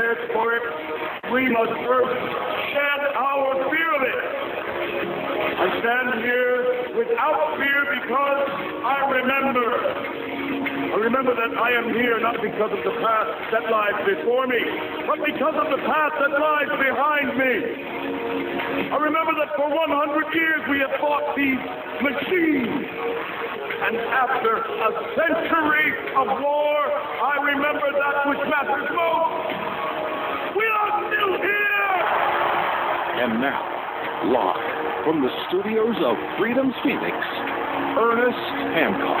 prepared for it, we must first shed our fear of it. I stand here without fear because I remember. I remember that I am here not because of the past that lies before me, but because of the past that lies behind me. I remember that for 100 years we have fought these machines. And after a century of war, I remember that which matters most. We are still here! And now, live from the studios of Freedom's Phoenix, Ernest Hancock.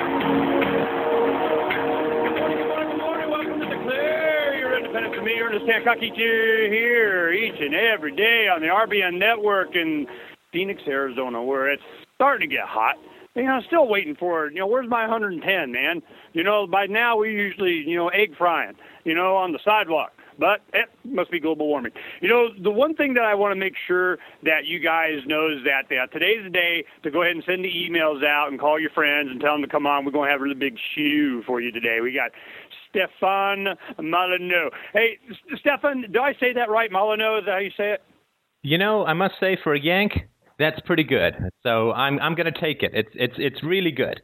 Welcome to Declare Your Independence with me, Ernest Hancock, each here, each and every day on the RBN network in Phoenix, Arizona, where it's starting to get hot. You know, still waiting for it. You know, where's my 110, man? You know, by now we usually, you know, egg frying, you know, on the sidewalk. But it must be global warming. You know, the one thing that I want to make sure that you guys know is that uh, today's the day to go ahead and send the emails out and call your friends and tell them to come on. We're going to have a really big shoe for you today. We got Stefan Molyneux. Hey, Stefan, do I say that right? Molyneux, is that how you say it? You know, I must say for a Yank, that's pretty good. So I'm I'm going to take it. It's it's it's really good.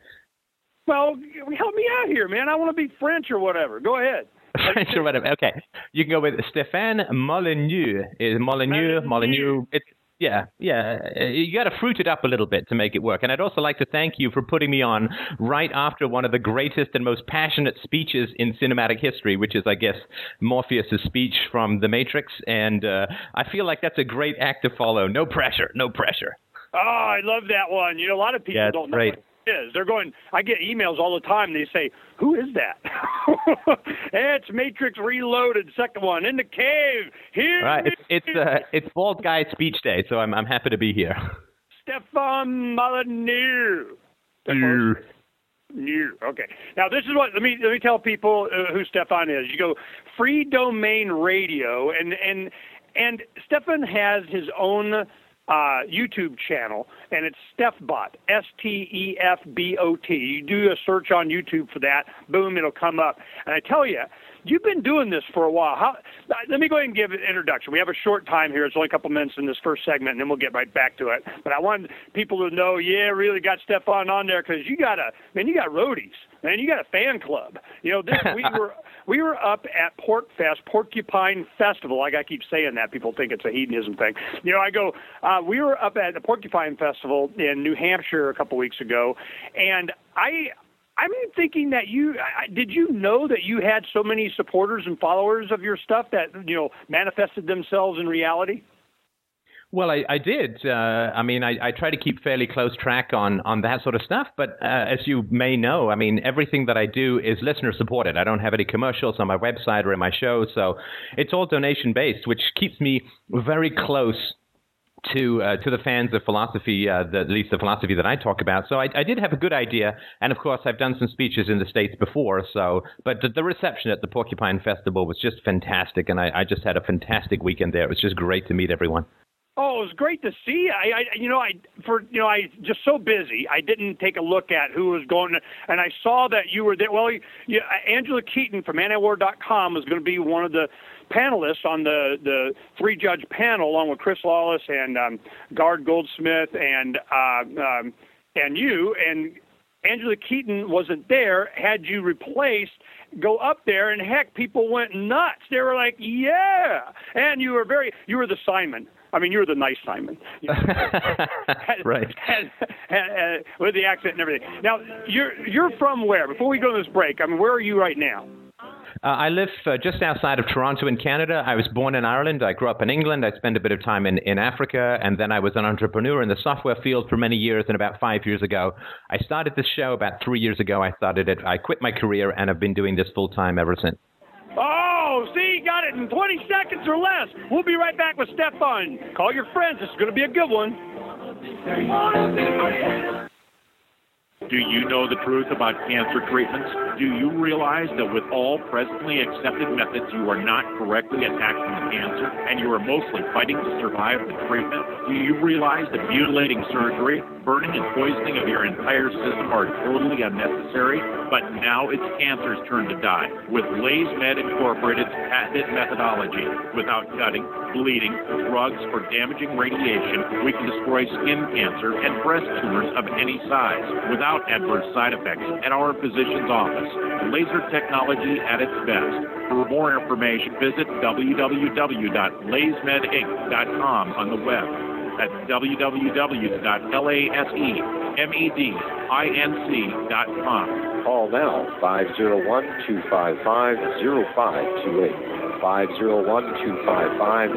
Well, help me out here, man. I want to be French or whatever. Go ahead. French or whatever. Okay, you can go with Stéphane Molyneux. Is Molyneux Molyneux. Molyneux? It's yeah, yeah. uh, You got to fruit it up a little bit to make it work. And I'd also like to thank you for putting me on right after one of the greatest and most passionate speeches in cinematic history, which is, I guess, Morpheus' speech from The Matrix. And uh, I feel like that's a great act to follow. No pressure, no pressure. Oh, I love that one. You know, a lot of people Yeah, don't know great. it is. They're going. I get emails all the time. They say, "Who is that?" it's Matrix Reloaded, second one in the cave. Here, All right, it's it's uh, it's Bald Guy Speech Day, so I'm I'm happy to be here. Stefan Molyneux. New. Okay. Now this is what let me let me tell people uh, who Stefan is. You go Freedomain Radio, and and and Stefan has his own uh, YouTube channel, and it's StefBot, S T E F B O T. You do a search on YouTube for that. Boom, it'll come up. And I tell you. You've been doing this for a while. How, let me go ahead and give an introduction. We have a short time here. It's only a couple minutes in this first segment, and then we'll get right back to it. But I want people to know, yeah, really got Stefan on there because you got a man. You got roadies, man. You got a fan club. You know, this we were we were up at Pork Fest, Porcupine Festival. Like I keep saying that, people think it's a hedonism thing. You know, I go. Uh, we were up at the Porcupine Festival in New Hampshire a couple weeks ago, and I I'm thinking that you I, did you know that you had so many supporters and followers of your stuff that you know manifested themselves in reality. Well, I, I did. Uh, I mean, I, I try to keep fairly close track on, on that sort of stuff. But uh, as you may know, I mean, everything that I do is listener supported. I don't have any commercials on my website or in my show. So it's all donation based, which keeps me very close to uh, to the fans of philosophy, uh, the, at least the philosophy that I talk about. So I, I did have a good idea, and of course I've done some speeches in the states before. So, but the, the reception at the Porcupine Festival was just fantastic, and I, I just had a fantastic weekend there. It was just great to meet everyone. Oh, it was great to see. I, I, you know, I for you know, I just so busy. I didn't take a look at who was going, to, and I saw that you were there. Well, you, you, Angela Keaton from AntiWar.com was going to be one of the panelists on the the three judge panel, along with Chris Lawless and um, Guard Goldsmith and uh, um, and you. And Angela Keaton wasn't there. Had you replaced, go up there, and heck, people went nuts. They were like, "Yeah!" And you were very, you were the Simon. I mean, you were the nice Simon. You know? right. and, and, and, with the accent and everything. Now, you're you're from where? Before we go to this break, I mean, where are you right now? Uh, I live uh, just outside of Toronto in Canada. I was born in Ireland. I grew up in England. I spent a bit of time in, in Africa. And then I was an entrepreneur in the software field for many years. And about five years ago, I started this show. About three years ago, I started it. I quit my career and have been doing this full time ever since. Oh, see, got it in 20 seconds or less. We'll be right back with Stefan. Call your friends. This is going to be a good one. Do you know the truth about cancer treatments? Do you realize that with all presently accepted methods, you are not correctly attacking the cancer and you are mostly fighting to survive the treatment? Do you realize that mutilating surgery burning and poisoning of your entire system are totally unnecessary, but now it's cancer's turn to die with LaseMed Incorporated's patented methodology. Without cutting, bleeding, drugs, or damaging radiation, we can destroy skin cancer and breast tumors of any size without adverse side effects at our physician's office. Laser technology at its best. For more information, visit www.lasemedinc.com on the web. That's www.lasemedinc.com. Call now 501 255 0528. 501 255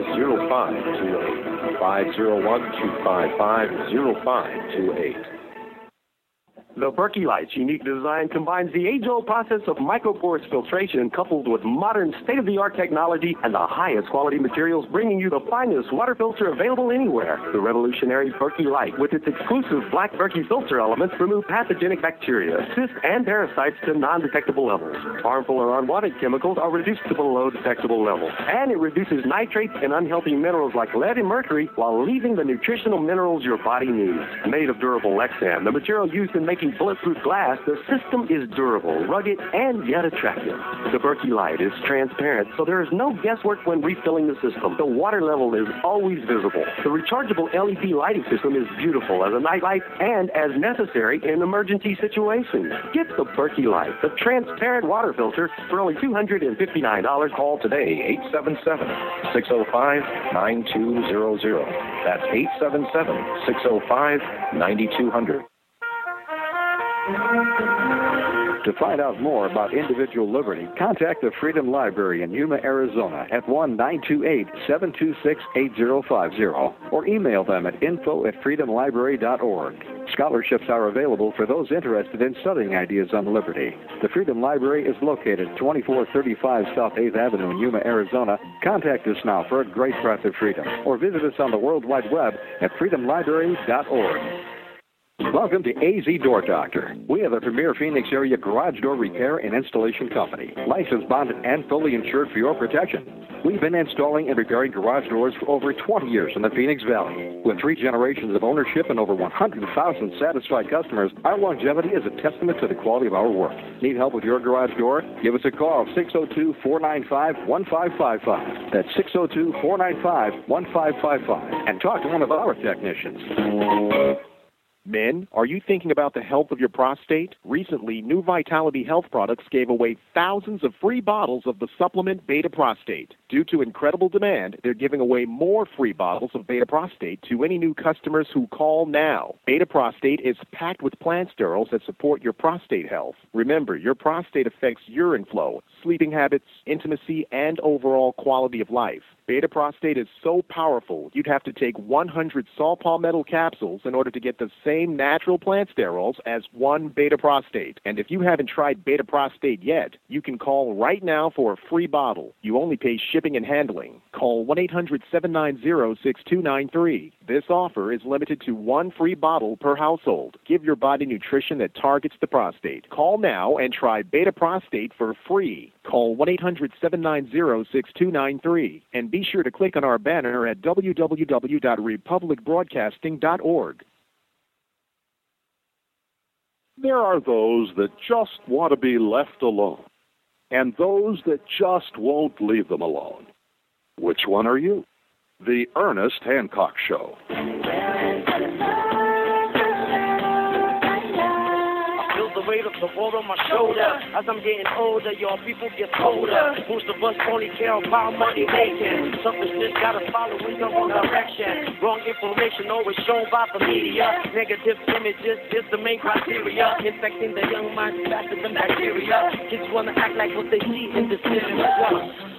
The Berkey Light's unique design combines the age-old process of micropores filtration coupled with modern state-of-the-art technology and the highest quality materials bringing you the finest water filter available anywhere. The revolutionary Berkey Light with its exclusive black Berkey filter elements remove pathogenic bacteria, cysts, and parasites to non-detectable levels. Harmful or unwanted chemicals are reduced to below detectable levels. And it reduces nitrates and unhealthy minerals like lead and mercury while leaving the nutritional minerals your body needs. Made of durable Lexan, the material used in making bulletproof glass, the system is durable, rugged, and yet attractive. The Berkey Light is transparent, so there is no guesswork when refilling the system. The water level is always visible. The rechargeable LED lighting system is beautiful as a nightlight and as necessary in emergency situations. Get the Berkey Light, the transparent water filter, for only $259. Call today 877 605 9200. That's 877 605 9200. To find out more about individual liberty, contact the Freedom Library in Yuma, Arizona at 1 928 726 8050 or email them at info at freedomlibrary.org. Scholarships are available for those interested in studying ideas on liberty. The Freedom Library is located 2435 South 8th Avenue in Yuma, Arizona. Contact us now for a great breath of freedom or visit us on the World Wide Web at freedomlibrary.org. Welcome to AZ Door Doctor. We are the premier Phoenix area garage door repair and installation company, licensed, bonded, and fully insured for your protection. We've been installing and repairing garage doors for over 20 years in the Phoenix Valley. With three generations of ownership and over 100,000 satisfied customers, our longevity is a testament to the quality of our work. Need help with your garage door? Give us a call 602 495 1555. That's 602 495 1555. And talk to one of our technicians. Men, are you thinking about the health of your prostate? Recently, New Vitality Health Products gave away thousands of free bottles of the supplement Beta Prostate. Due to incredible demand, they're giving away more free bottles of Beta Prostate to any new customers who call now. Beta Prostate is packed with plant sterols that support your prostate health. Remember, your prostate affects urine flow, sleeping habits, intimacy, and overall quality of life. Beta prostate is so powerful, you'd have to take 100 saw palmetto capsules in order to get the same natural plant sterols as one beta prostate. And if you haven't tried beta prostate yet, you can call right now for a free bottle. You only pay shipping and handling. Call 1 800 790 6293. This offer is limited to one free bottle per household. Give your body nutrition that targets the prostate. Call now and try beta prostate for free. Call 1 800 790 6293 and be sure to click on our banner at www.republicbroadcasting.org. There are those that just want to be left alone, and those that just won't leave them alone. Which one are you? The Ernest Hancock Show. The world on my shoulder. As I'm getting older, y'all people get colder. Most of us only care about money making. Selfishness got us following the wrong direction. Wrong information always shown by the media. Negative images is the main criteria. Infecting the young minds faster than bacteria. Kids wanna act like what they see in the cinema.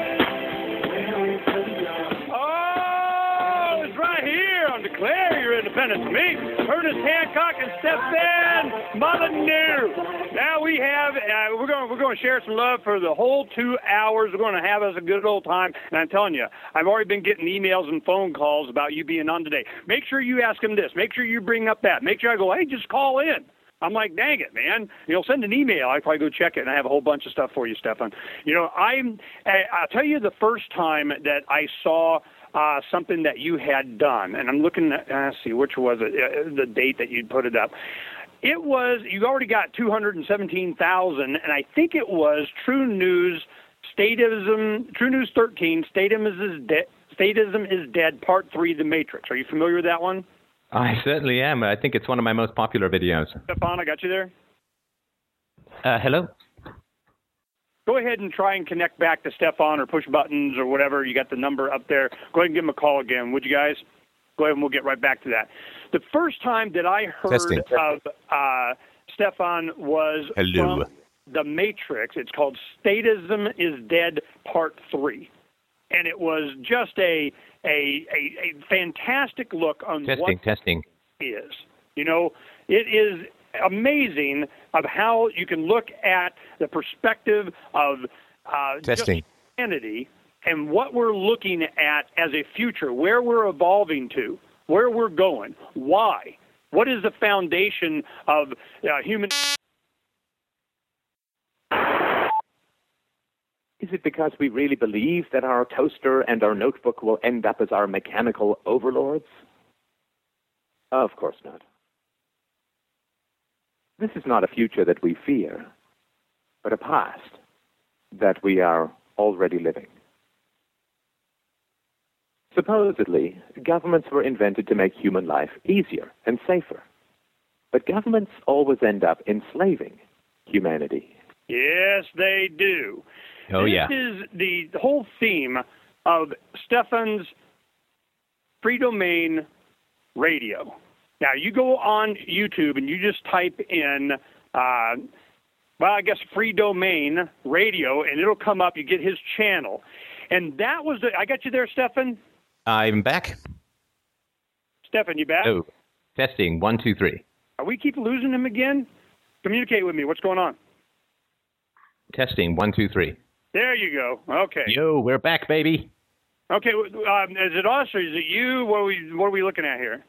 Independence. Me, Ernest Hancock, and Stefan Molyneux. Now we have uh, we're going we're going to share some love for the whole two hours. We're going to have us a good old time. And I'm telling you, I've already been getting emails and phone calls about you being on today. Make sure you ask them this. Make sure you bring up that. Make sure I go, hey, just call in. I'm like, dang it, man. You know, send an email. I probably go check it, and I have a whole bunch of stuff for you, Stefan. You know, I'm. I'll tell you the first time that I saw uh, something that you had done, and I'm looking. At, uh, see, which was it? Uh, the date that you put it up. It was you already got 217,000, and I think it was True News Statism, True News 13, Statism is dead. Statism is dead. Part three, The Matrix. Are you familiar with that one? I certainly am. I think it's one of my most popular videos. Stefan, I got you there. Uh, hello. Go ahead and try and connect back to Stefan or push buttons or whatever. You got the number up there. Go ahead and give him a call again, would you guys? Go ahead and we'll get right back to that. The first time that I heard Testing. of uh, Stefan was Hello. from The Matrix. It's called Statism is Dead Part 3. And it was just a a, a, a fantastic look on Testing, what testing. is. You know, it is amazing of how you can look at the perspective of uh, Testing. humanity and what we're looking at as a future, where we're evolving to, where we're going, why. What is the foundation of uh, human? Is it because we really believe that our toaster and our notebook will end up as our mechanical overlords? Of course not. This is not a future that we fear, but a past that we are already living. Supposedly, governments were invented to make human life easier and safer. But governments always end up enslaving humanity. Yes, they do. Oh, this yeah. is the, the whole theme of Stefan's free domain radio. Now, you go on YouTube and you just type in, uh, well, I guess free domain radio, and it'll come up. You get his channel. And that was the, I got you there, Stefan? I'm back. Stefan, you back? Oh, testing. One, two, three. Are we keep losing him again? Communicate with me. What's going on? Testing. One, two, three. There you go. Okay. Yo, we're back, baby. Okay. Um, is it us or is it you? What are we What are we looking at here?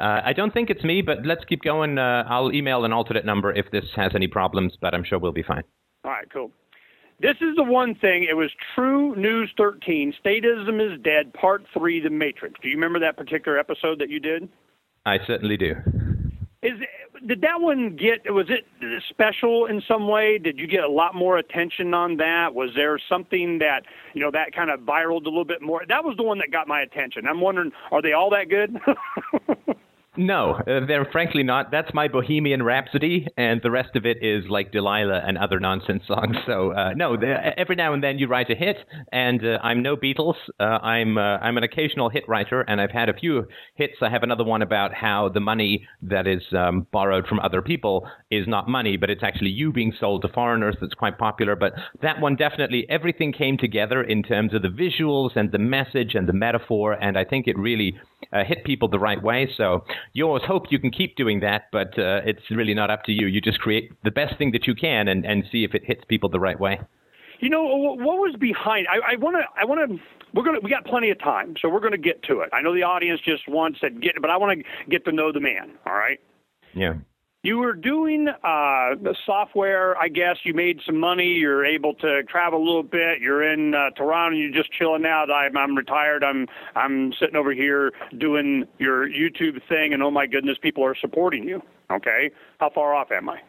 Uh, I don't think it's me, but let's keep going. Uh, I'll email an alternate number if this has any problems, but I'm sure we'll be fine. All right. Cool. This is the one thing. It was True News 13. Statism is dead. Part three. The Matrix. Do you remember that particular episode that you did? I certainly do. Is did that one get? Was it special in some way? Did you get a lot more attention on that? Was there something that you know that kind of viraled a little bit more? That was the one that got my attention. I'm wondering, are they all that good? No, uh, they're frankly not. That's my Bohemian Rhapsody, and the rest of it is like Delilah and other nonsense songs. So uh, no, every now and then you write a hit, and uh, I'm no Beatles. Uh, I'm uh, I'm an occasional hit writer, and I've had a few hits. I have another one about how the money that is um, borrowed from other people is not money, but it's actually you being sold to foreigners. That's quite popular. But that one definitely everything came together in terms of the visuals and the message and the metaphor, and I think it really uh, hit people the right way. So you always hope you can keep doing that, but uh, it's really not up to you. You just create the best thing that you can and, and see if it hits people the right way. You know what was behind? I want to. I want to. We're gonna. We got plenty of time, so we're gonna get to it. I know the audience just wants to get, but I want to get to know the man. All right. Yeah. You were doing uh, software, I guess. You made some money. You're able to travel a little bit. You're in uh, Toronto. You're just chilling out. I'm, I'm retired. I'm I'm sitting over here doing your YouTube thing, and oh my goodness, people are supporting you. Okay, how far off am I?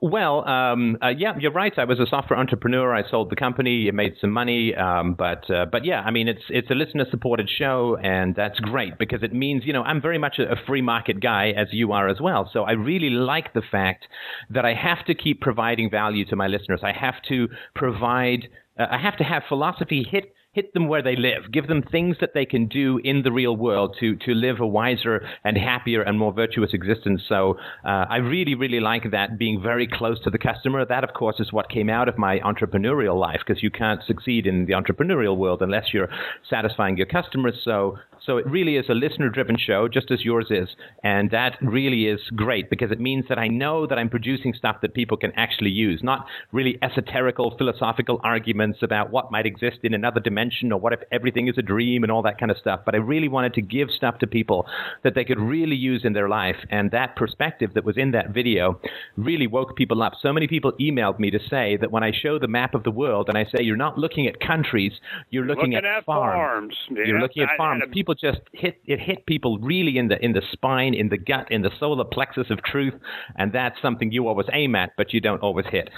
Well, um, uh, yeah, you're right. I was a software entrepreneur. I sold the company, made some money, um, but uh, but yeah, I mean, it's it's a listener-supported show, and that's great because it means you know I'm very much a, a free market guy, as you are as well. So I really like the fact that I have to keep providing value to my listeners. I have to provide. Uh, I have to have philosophy hit hit them where they live. Give them things that they can do in the real world to to live a wiser and happier and more virtuous existence. So uh, I really really like that being very close to the customer. That of course is what came out of my entrepreneurial life because you can't succeed in the entrepreneurial world unless you're satisfying your customers. So So it really is a listener driven show, just as yours is. And that really is great because it means that I know that I'm producing stuff that people can actually use, not really esoterical philosophical arguments about what might exist in another dimension or what if everything is a dream and all that kind of stuff. But I really wanted to give stuff to people that they could really use in their life. And that perspective that was in that video really woke people up. So many people emailed me to say that when I show the map of the world and I say, you're not looking at countries, you're looking, looking at, farms. farms. You're looking at farms. I, people just hit it hit people really in the in the spine, in the gut, in the solar plexus of truth, and that's something you always aim at, but you don't always hit.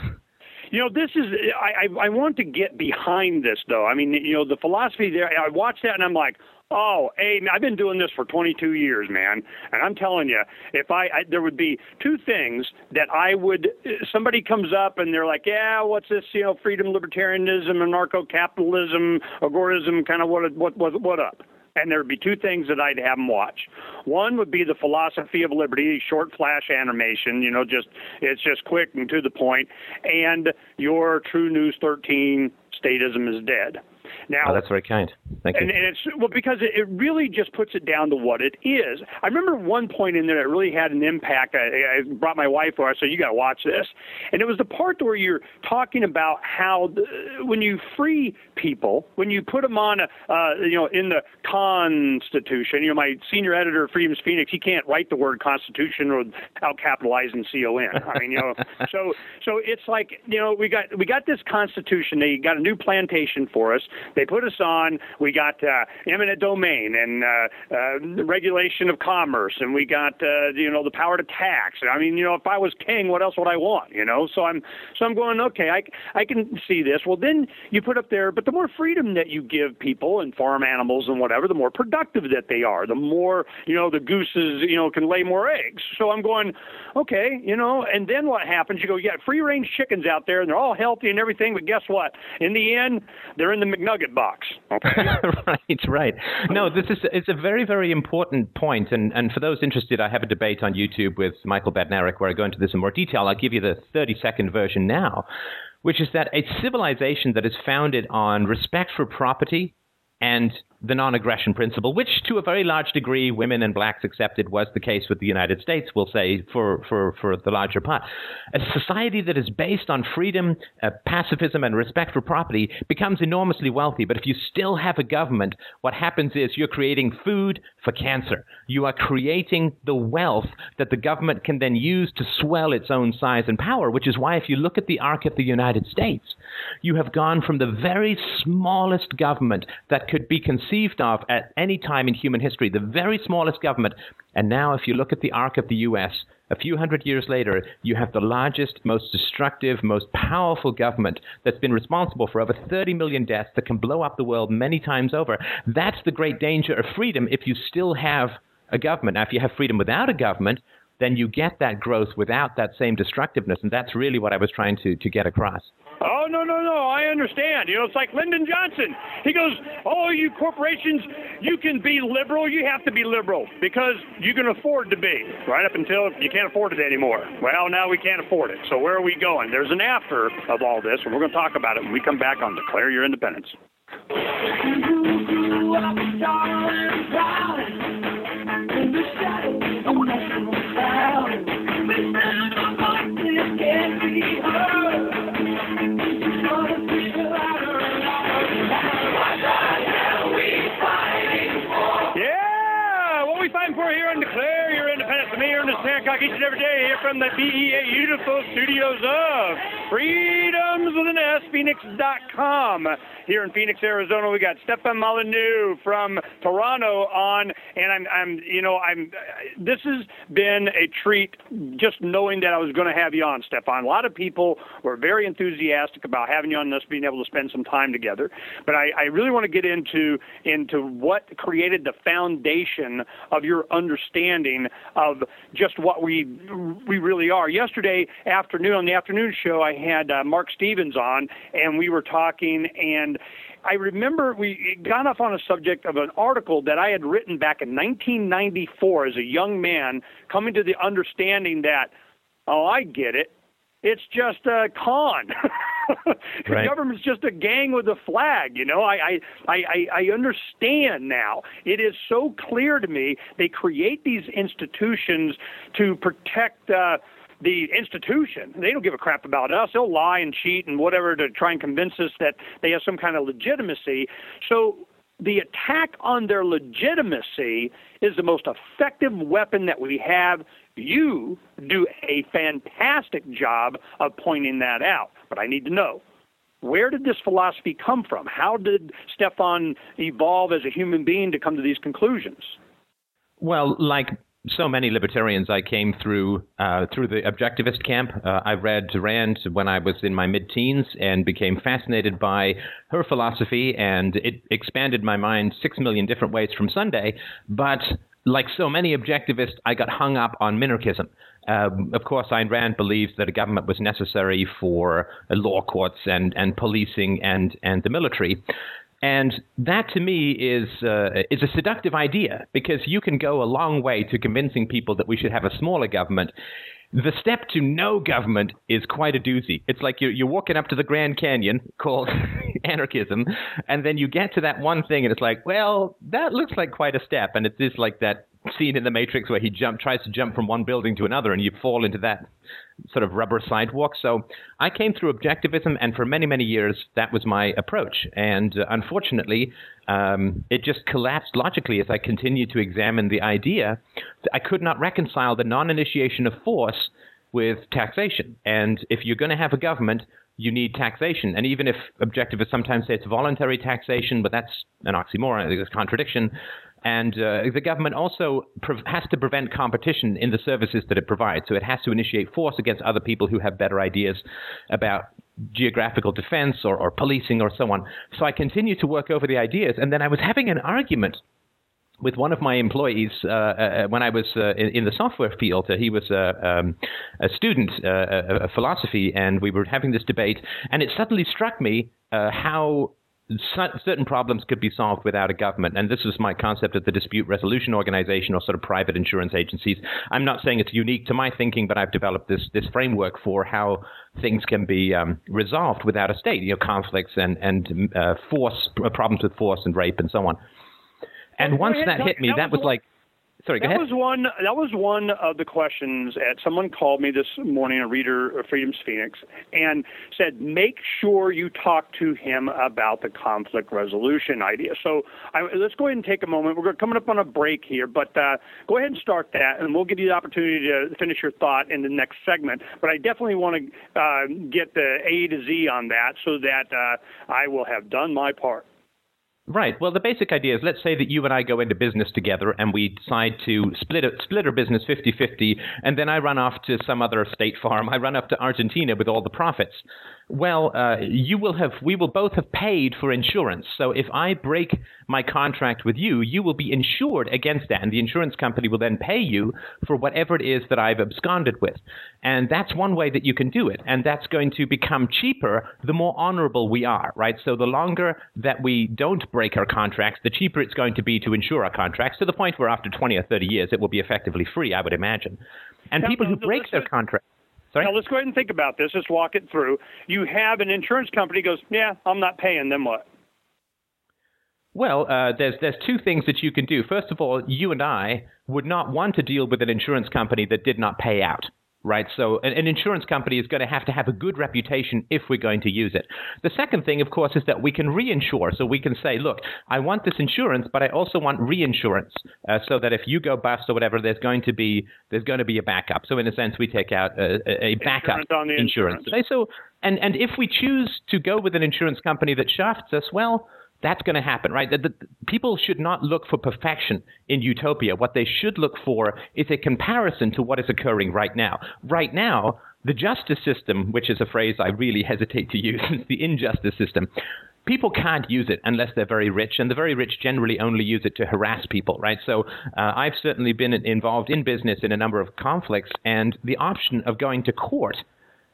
You know, this is I, I I want to get behind this though. I mean, you know, the philosophy there. I watched that and I'm like, Oh, hey, I've been doing this for 22 years, man, and I'm telling you, if I, I there would be two things that I would somebody comes up and they're like, yeah, what's this, you know, freedom, libertarianism, anarcho-capitalism, agorism, kind of what what what what up? And there would be two things that I'd have them watch. One would be the philosophy of liberty, short flash animation, you know, just it's just quick and to the point, and your True News 13 statism is dead. Now, oh, that's very kind. Thank and, you. And it's well because it, really just puts it down to what it is. I remember one point in there that really had an impact. I, I brought my wife over. I said, "You got to watch this," and it was the part where you're talking about how the, when you free people, when you put them on, a, uh, you know, in the Constitution. You know, my senior editor, Freedom's Phoenix, he can't write the word Constitution without capitalizing C O N. I mean, you know, so so it's like you know we got we got this Constitution. They got a new plantation for us. They put us on. We got uh, eminent domain and uh, uh, regulation of commerce, and we got uh, you know the power to tax. I mean, you know, if I was king, what else would I want? You know, so I'm so I'm going okay. I I can see this. Well, then you put up there, but the more freedom that you give people and farm animals and whatever, the more productive that they are. The more you know, the gooses you know can lay more eggs. So I'm going okay, you know, and then what happens? You go, you got free range chickens out there, and they're all healthy and everything, but guess what? In the end, they're in the McNugget box. Right, right. No, this is it's a very, very important point. point, and and for those interested, I have a debate on YouTube with Michael Badnarik where I go into this in more detail. I'll give you the 30 second version now, which is that a civilization that is founded on respect for property and the non aggression principle, which to a very large degree women and blacks accepted was the case with the United States, we'll say, for, for, for the larger part. A society that is based on freedom, uh, pacifism, and respect for property becomes enormously wealthy. But if you still have a government, what happens is you're creating food for cancer. You are creating the wealth that the government can then use to swell its own size and power, which is why if you look at the arc of the United States, you have gone from the very smallest government that could be conceived of at any time in human history, the very smallest government. And now, if you look at the arc of the U.S., a few hundred years later, you have the largest, most destructive, most powerful government that's been responsible for over 30 million deaths that can blow up the world many times over. That's the great danger of freedom if you still have a government. Now, if you have freedom without a government, then you get that growth without that same destructiveness. And that's really what I was trying to, to get across. Oh, no, no, no. I understand. You know, it's like Lyndon Johnson. He goes, Oh, you corporations, you can be liberal. You have to be liberal because you can afford to be, right up until you can't afford it anymore. Well, now we can't afford it. So where are we going? There's an after of all this, and we're going to talk about it when we come back on Declare Your Independence. For here and declare your independence. Me, Ernest Hancock, each and every day here from the BEA beautiful studios of Freedoms with an S, Phoenix.com. Here in Phoenix, Arizona, we got Stefan Molyneux from Toronto on, and I'm, I'm, you know, I'm. This has been a treat just knowing that I was going to have you on, Stefan. A lot of people were very enthusiastic about having you on this, being able to spend some time together. But I, I really want to get into into what created the foundation of your understanding of just what we we really are. Yesterday afternoon on the afternoon show, I had uh, Mark Stevens on, and we were talking, and I remember we got off on a subject of an article that I had written back in 1994 as a young man, coming to the understanding that, oh, I get it. It's just a con. right. Government's just a gang with a flag. You know, I, I I I understand now. It is so clear to me. They create these institutions to protect. Uh, the institution. They don't give a crap about us. They'll lie and cheat and whatever to try and convince us that they have some kind of legitimacy. So the attack on their legitimacy is the most effective weapon that we have. You do a fantastic job of pointing that out, but I need to know where did this philosophy come from? How did Stefan evolve as a human being to come to these conclusions? Well, like so many libertarians, I came through uh, through the objectivist camp. Uh, I read Rand when I was in my mid-teens and became fascinated by her philosophy, and it expanded my mind six million different ways from Sunday. But like so many objectivists, I got hung up on minarchism. Um, of course, Ayn Rand believed that a government was necessary for uh, law courts and, and policing and, and the military. And that to me is uh, is a seductive idea because you can go a long way to convincing people that we should have a smaller government. The step to no government is quite a doozy. It's like you're, you're walking up to the Grand Canyon called anarchism, and then you get to that one thing, and it's like, well, that looks like quite a step. And it is like that scene in The Matrix where he jump tries to jump from one building to another, and you fall into that sort of rubber sidewalk. So I came through objectivism, and for many, many years, that was my approach. And uh, unfortunately, um, it just collapsed logically as I continued to examine the idea. I could not reconcile the non initiation of force with taxation. And if you're going to have a government, you need taxation. And even if objectivists sometimes say it's voluntary taxation, but that's an oxymoron, it's a contradiction. And uh, the government also pre- has to prevent competition in the services that it provides. So it has to initiate force against other people who have better ideas about geographical defense or, or policing or so on. So I continued to work over the ideas. And then I was having an argument with one of my employees uh, uh, when I was uh, in, in, the software field. Uh, he was um, a student uh, of philosophy, and we were having this debate. And it suddenly struck me uh, how certain problems could be solved without a government. And this is my concept of the dispute resolution organization or sort of private insurance agencies. I'm not saying it's unique to my thinking, but I've developed this, this framework for how things can be um, resolved without a state, you know, conflicts and, and uh, force, problems with force and rape and so on. And once that hit me, that was like Sorry, that was one. That was one of the questions. At someone called me this morning, a reader of Freedom's Phoenix, and said, "Make sure you talk to him about the conflict resolution idea." So I, let's go ahead and take a moment. We're coming up on a break here, but uh, go ahead and start that, and we'll give you the opportunity to finish your thought in the next segment. But I definitely want to uh, get the A to Z on that, so that uh, I will have done my part. Right. Well, the basic idea is let's say that you and I go into business together and we decide to split, it, split our business 50 50, and then I run off to some other state farm. I run up to Argentina with all the profits. Well, uh, you will have, we will both have paid for insurance. So if I break my contract with you, you will be insured against that, and the insurance company will then pay you for whatever it is that I've absconded with. And that's one way that you can do it, and that's going to become cheaper the more honorable we are, right? So the longer that we don't break our contracts, the cheaper it's going to be to insure our contracts to the point where after 20 or 30 years it will be effectively free, I would imagine. And people who break their contracts Sorry? Now let's go ahead and think about this. Let's walk it through. You have an insurance company goes, yeah, I'm not paying. Then what? Well, uh, there's there's two things that you can do. First of all, you and I would not want to deal with an insurance company that did not pay out right? So an, an, insurance company is going to have to have a good reputation if we're going to use it. The second thing, of course, is that we can reinsure. So we can say, look, I want this insurance, but I also want reinsurance, uh, so that if you go bust or whatever, there's going to be there's going to be a backup. So in a sense, we take out a, a backup insurance. insurance. insurance. So and and if we choose to go with an insurance company that shafts us, well that's going to happen, right? The, the, people should not look for perfection in utopia. What they should look for is a comparison to what is occurring right now. Right now, the justice system, which is a phrase I really hesitate to use, the injustice system, people can't use it unless they're very rich, and the very rich generally only use it to harass people, right? So uh, I've certainly been involved in business in a number of conflicts, and the option of going to court –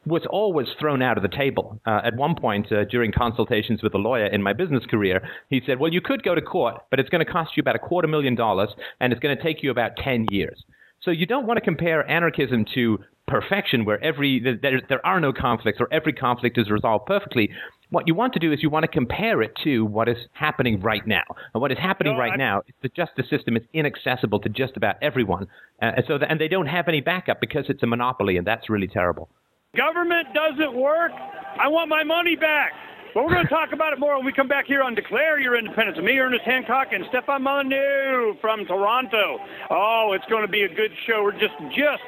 was always thrown out of the table. Uh, at one point, uh, during consultations with a lawyer in my business career, he said, Well, you could go to court, but it's going to cost you about a quarter million dollars, and it's going to take you about 10 years. So you don't want to compare anarchism to perfection where every there, there are no conflicts or every conflict is resolved perfectly. What you want to do is you want to compare it to what is happening right now. And what is happening No, right I- now is the justice system is inaccessible to just about everyone. Uh, and so, the, and they don't have any backup because it's a monopoly, and that's really terrible. Government doesn't work. I want my money back. But we're going to talk about it more when we come back here on Declare Your Independence. Me, Ernest Hancock, and Stefan Molyneux from Toronto. Oh, it's going to be a good show. We're just, just,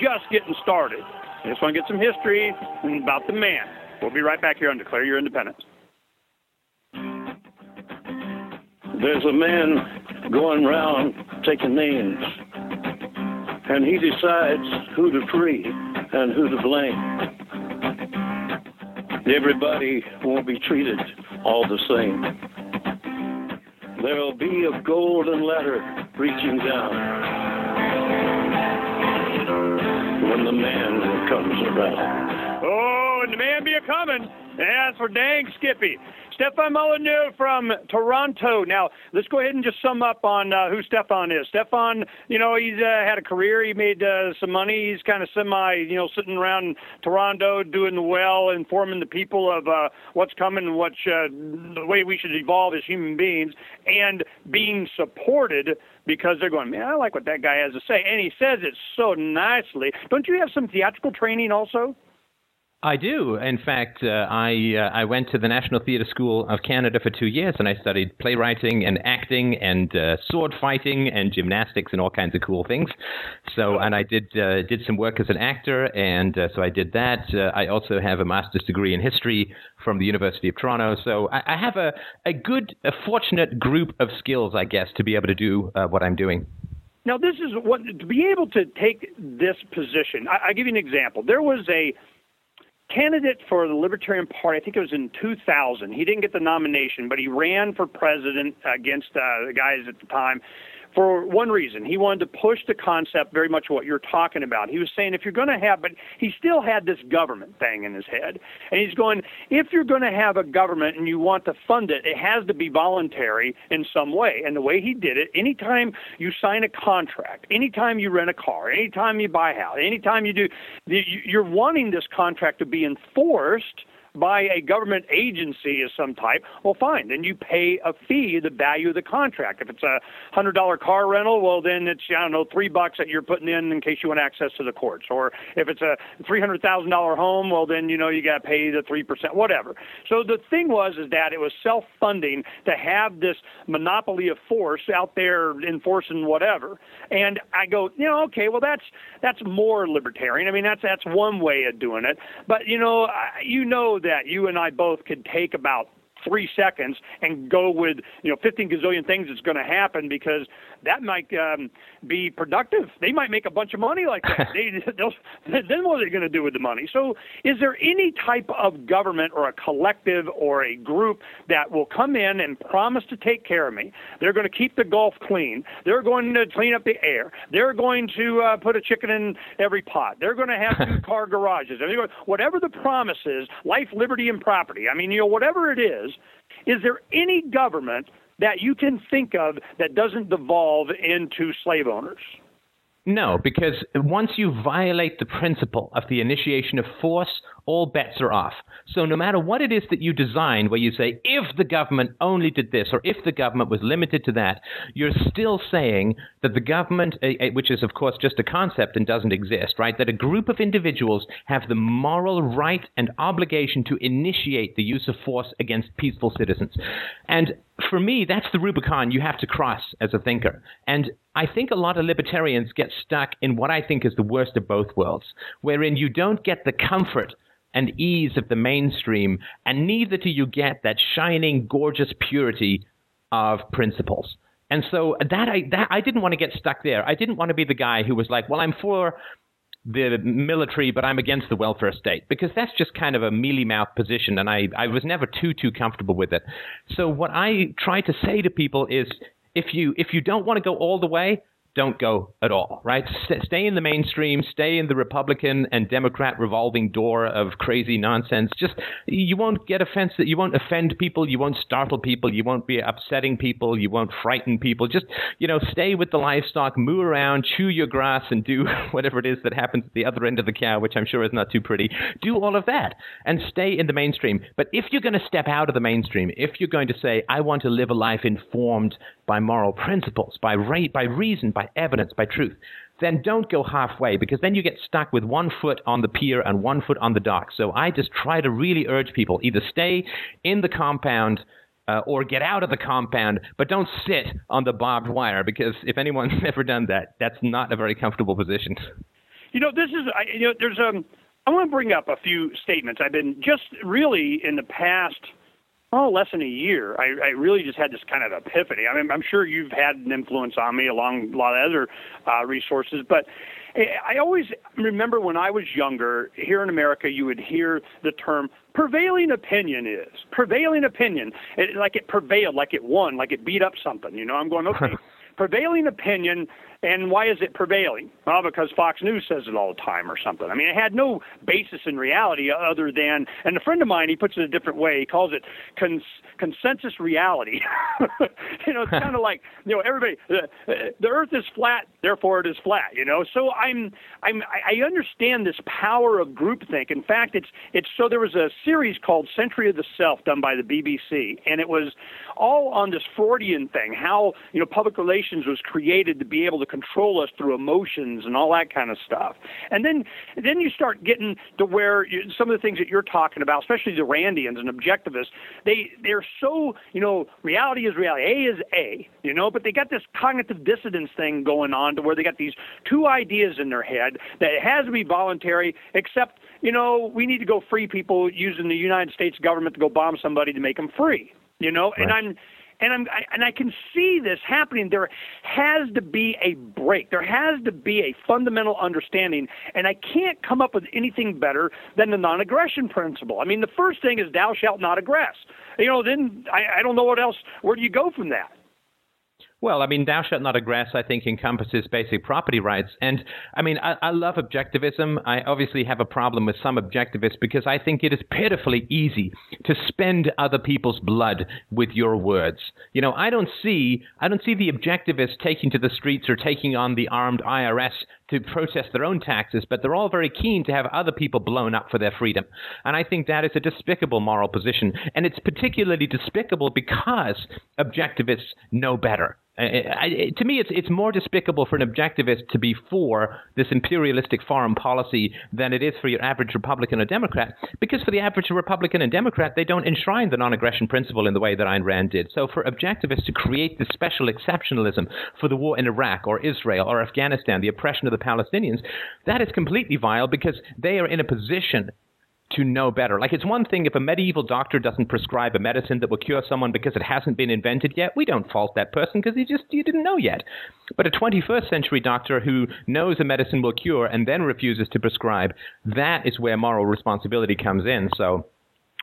just getting started. I just want to get some history about the man. We'll be right back here on Declare Your Independence. There's a man going round taking names, and he decides who to free and who to blame. Everybody won't be treated all the same. There'll be a golden ladder reaching down when the man comes around. Oh, and the man be a coming. That's for dang Skippy. Stefan Molyneux from Toronto. Now, let's go ahead and just sum up on uh, who Stefan is. Stefan, you know, he's uh, had a career. He made uh, some money. He's kind of semi, you know, sitting around Toronto doing well, informing the people of uh, what's coming and what uh, the way we should evolve as human beings, and being supported because they're going, man, I like what that guy has to say, and he says it so nicely. Don't you have some theatrical training also? I do. In fact, uh, I uh, I went to the National Theatre School of Canada for two years, and I studied playwriting and acting and uh, sword fighting and gymnastics and all kinds of cool things. So, and I did uh, did some work as an actor, and uh, so I did that. Uh, I also have a master's degree in history from the University of Toronto. So I, I have a a good, a fortunate group of skills, I guess, to be able to do what I'm doing. Now, this is what to be able to take this position. I, I give you an example. There was a candidate for the Libertarian Party. I think it was in 2000. He didn't get the nomination, but he ran for president against uh, the guys at the time. For one reason, he wanted to push the concept very much what you're talking about. He was saying if you're going to have, but he still had this government thing in his head. And he's going, if you're going to have a government and you want to fund it, it has to be voluntary in some way. And the way he did it, anytime you sign a contract, anytime you rent a car, anytime you buy a house, anytime you do, you- you're wanting this contract to be enforced by a government agency of some type, well, fine. Then you pay a fee, the value of the contract. If it's a hundred dollar car rental, well, then it's I don't know three bucks that you're putting in in case you want access to the courts. Or if it's a three hundred thousand dollar home, well, then you know you got to pay the three percent, whatever. So the thing was is that it was self funding to have this monopoly of force out there enforcing whatever. And I go, you know, okay, well that's that's more libertarian. I mean, that's that's one way of doing it. But you know, you know that you and I both could take about three seconds and go with you know 15 gazillion things that's going to happen because that might um, be productive. They might make a bunch of money like that. they, they'll, then what are they going to do with the money? So, is there any type of government or a collective or a group that will come in and promise to take care of me? They're going to keep the Gulf clean. They're going to clean up the air. They're going to uh, put a chicken in every pot. They're going to have two car garages. I mean, whatever the promise is, life, liberty, and property. I mean, you know, whatever it is, is there any government that you can think of that doesn't devolve into slave owners? No, because once you violate the principle of the initiation of force, all bets are off. So no matter what it is that you design, where you say, if the government only did this, or if the government was limited to that, you're still saying that the government, eh, eh, which is of course just a concept and doesn't exist, right? That a group of individuals have the moral right and obligation to initiate the use of force against peaceful citizens. And for me, that's the Rubicon you have to cross as a thinker. And I think a lot of libertarians get stuck in what I think is the worst of both worlds, wherein you don't get the comfort and ease of the mainstream, and neither do you get that shining, gorgeous purity of principles. And so that I that I didn't want to get stuck there. I didn't want to be the guy who was like, well, I'm for the military, but I'm against the welfare state because that's just kind of a mealy mouth position, and I, I was never too too comfortable with it. So what I try to say to people is, if you if you don't want to go all the way, don't go at all, right? Stay in the mainstream, stay in the Republican and Democrat revolving door of crazy nonsense. Just you won't get offensive, you won't offend people, you won't startle people, you won't be upsetting people, you won't frighten people. Just you know, stay with the livestock, moo around, chew your grass, and do whatever it is that happens at the other end of the cow, which I'm sure is not too pretty. Do all of that and stay in the mainstream. But if you're going to step out of the mainstream, if you're going to say, I want to live a life informed by moral principles, by rate, by reason, by evidence, by truth, then don't go halfway because then you get stuck with one foot on the pier and one foot on the dock. So I just try to really urge people either stay in the compound uh, or get out of the compound, but don't sit on the barbed wire because if anyone's ever done that, that's not a very comfortable position. You know, this is I, you know, there's um, I want to bring up a few statements. I've been just really in the past oh, less than a year, I, I really just had this kind of epiphany. I mean, I'm sure you've had an influence on me along a lot of other uh, resources, but I always remember when I was younger, here in America, you would hear the term prevailing opinion is prevailing opinion, it, like it prevailed, like it won, like it beat up something. You know, I'm going okay. prevailing opinion and why is it prevailing? Well, because Fox News says it all the time or something. I mean, it had no basis in reality other than, and a friend of mine, he puts it a different way. He calls it cons- consensus reality. you know, it's kind of like, you know, everybody, the, the earth is flat, therefore it is flat, you know? So I'm, I'm, I understand this power of groupthink. In fact, it's, it's, so there was a series called Century of the Self done by the BBC, and it was all on this Freudian thing, how, you know, public relations was created to be able to control us through emotions and all that kind of stuff. And then then you start getting to where you, some of the things that you're talking about, especially the Randians and objectivists, they they're so you know reality is reality, A is A, you know, but they got this cognitive dissonance thing going on to where they got these two ideas in their head that it has to be voluntary, except you know we need to go free people using the United States government to go bomb somebody to make them free you know right. and i'm and I'm I, and I can see this happening. There has to be a break. There has to be a fundamental understanding, and I can't come up with anything better than the non-aggression principle. I mean, the first thing is thou shalt not aggress. You know, then I, I don't know what else. Where do you go from that? Well, I mean, thou shalt not aggress, I think, encompasses basic property rights. And I mean, I, I, love objectivism. I obviously have a problem with some objectivists because I think it is pitifully easy to spend other people's blood with your words. You know, I don't see, I don't see the objectivists taking to the streets or taking on the armed IRS to protest their own taxes, but they're all very keen to have other people blown up for their freedom. And I think that is a despicable moral position. And it's particularly despicable because objectivists know better. I, I, to me, it's it's more despicable for an objectivist to be for this imperialistic foreign policy than it is for your average Republican or Democrat. Because for the average Republican and Democrat, they don't enshrine the non-aggression principle in the way that Ayn Rand did. So for objectivists to create this special exceptionalism for the war in Iraq or Israel or Afghanistan, the oppression of the Palestinians, that is completely vile because they are in a position to know better. Like it's one thing if a medieval doctor doesn't prescribe a medicine that will cure someone because it hasn't been invented yet. We don't fault that person because he just he didn't know yet. But a 21st century doctor who knows a medicine will cure and then refuses to prescribe, that is where moral responsibility comes in. So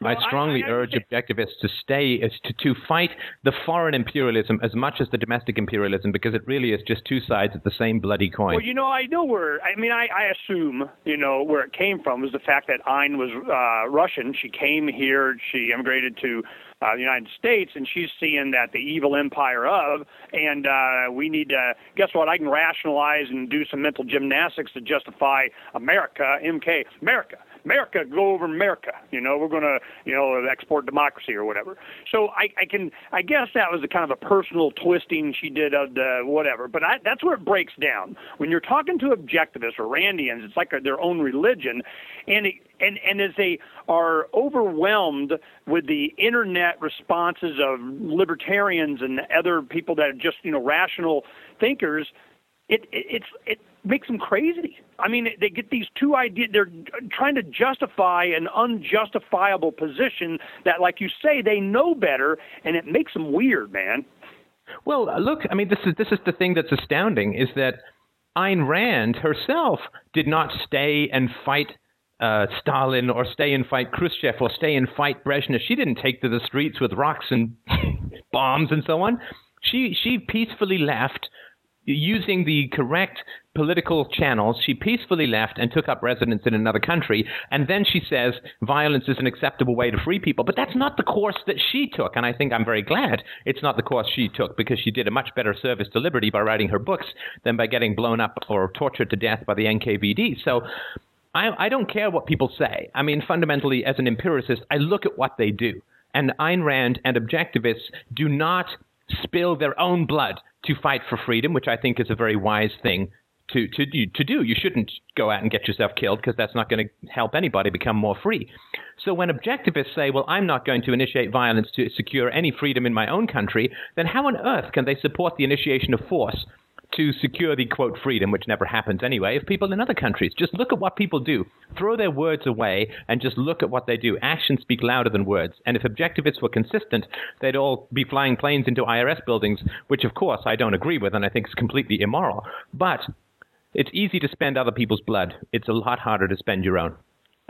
I strongly urge objectivists to stay is to, to fight the foreign imperialism as much as the domestic imperialism because it really is just two sides of the same bloody coin. Well, you know, I know where. I mean, I, I assume you know where it came from was the fact that Ayn was uh, Russian. She came here. She immigrated to uh, the United States, and she's seeing that the evil empire of, and uh, we need to. Guess what? I can rationalize and do some mental gymnastics to justify America, MK, America. America, go over America. You know, we're going to, you know, export democracy or whatever. So I, I can, I guess that was a kind of a personal twisting she did of the whatever. But I, that's where it breaks down. When you're talking to objectivists or Randians, it's like a, their own religion, and it, and and as they are overwhelmed with the internet responses of libertarians and other people that are just you know rational thinkers, it, it it's it makes them crazy. I mean, they get these two ideas. They're trying to justify an unjustifiable position that, like you say, they know better, and it makes them weird, man. Well, uh, look, I mean, this is this is the thing that's astounding is that Ayn Rand herself did not stay and fight uh, Stalin or stay and fight Khrushchev or stay and fight Brezhnev. She didn't take to the streets with rocks and bombs and so on. She she peacefully left using the correct political channels, she peacefully left and took up residence in another country. And then she says violence is an acceptable way to free people. But that's not the course that she took. And I think I'm very glad it's not the course she took because she did a much better service to liberty by writing her books than by getting blown up or tortured to death by the NKVD. So I, I don't care what people say. I mean, fundamentally, as an empiricist, I look at what they do. And Ayn Rand and objectivists do not spill their own blood to fight for freedom, which I think is a very wise thing to, to, to do. You shouldn't go out and get yourself killed because that's not going to help anybody become more free. So when objectivists say, well, I'm not going to initiate violence to secure any freedom in my own country, then how on earth can they support the initiation of force to secure the quote freedom, which never happens anyway, of people in other countries. Just look at what people do. Throw their words away and just look at what they do. Actions speak louder than words. And if objectivists were consistent, they'd all be flying planes into IRS buildings, which of course I don't agree with and I think is completely immoral. But it's easy to spend other people's blood. It's a lot harder to spend your own.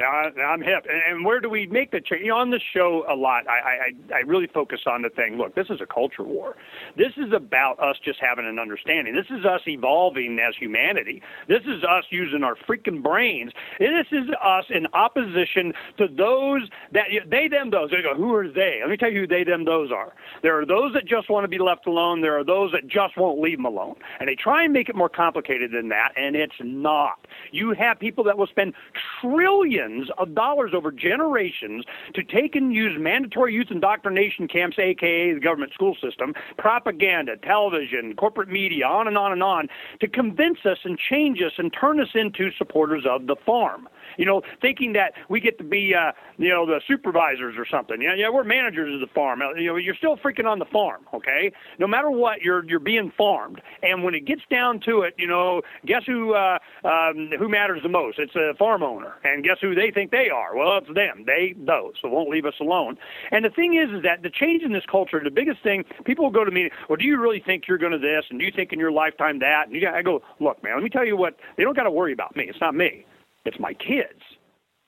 I, I'm hip. And, and where do we make the change? You know, on the show a lot, I, I, I really focus on the thing. Look, this is a culture war. This is about us just having an understanding. This is us evolving as humanity. This is us using our freaking brains. And this is us in opposition to those that they, them, those. They go, who are they? Let me tell you who they, them, those are. There are those that just want to be left alone. There are those that just won't leave them alone. And they try and make it more complicated than that, and it's not. You have people that will spend trillions billions of dollars over generations to take and use mandatory youth indoctrination camps, aka the government school system, propaganda, television, corporate media, on and on and on, to convince us and change us and turn us into supporters of the farm you know, thinking that we get to be, uh, you know, the supervisors or something. Yeah, yeah, we're managers of the farm. You know, you're still freaking on the farm, okay? No matter what, you're you're being farmed. And when it gets down to it, you know, guess who uh, um, who matters the most? It's a farm owner. And guess who they think they are? Well, it's them. They those. So won't leave us alone. And the thing is, is that the change in this culture, the biggest thing, people will go to me. Well, do you really think you're going to this? And do you think in your lifetime that? And you, I go, look, man. Let me tell you what. They don't got to worry about me. It's not me. It's my kids.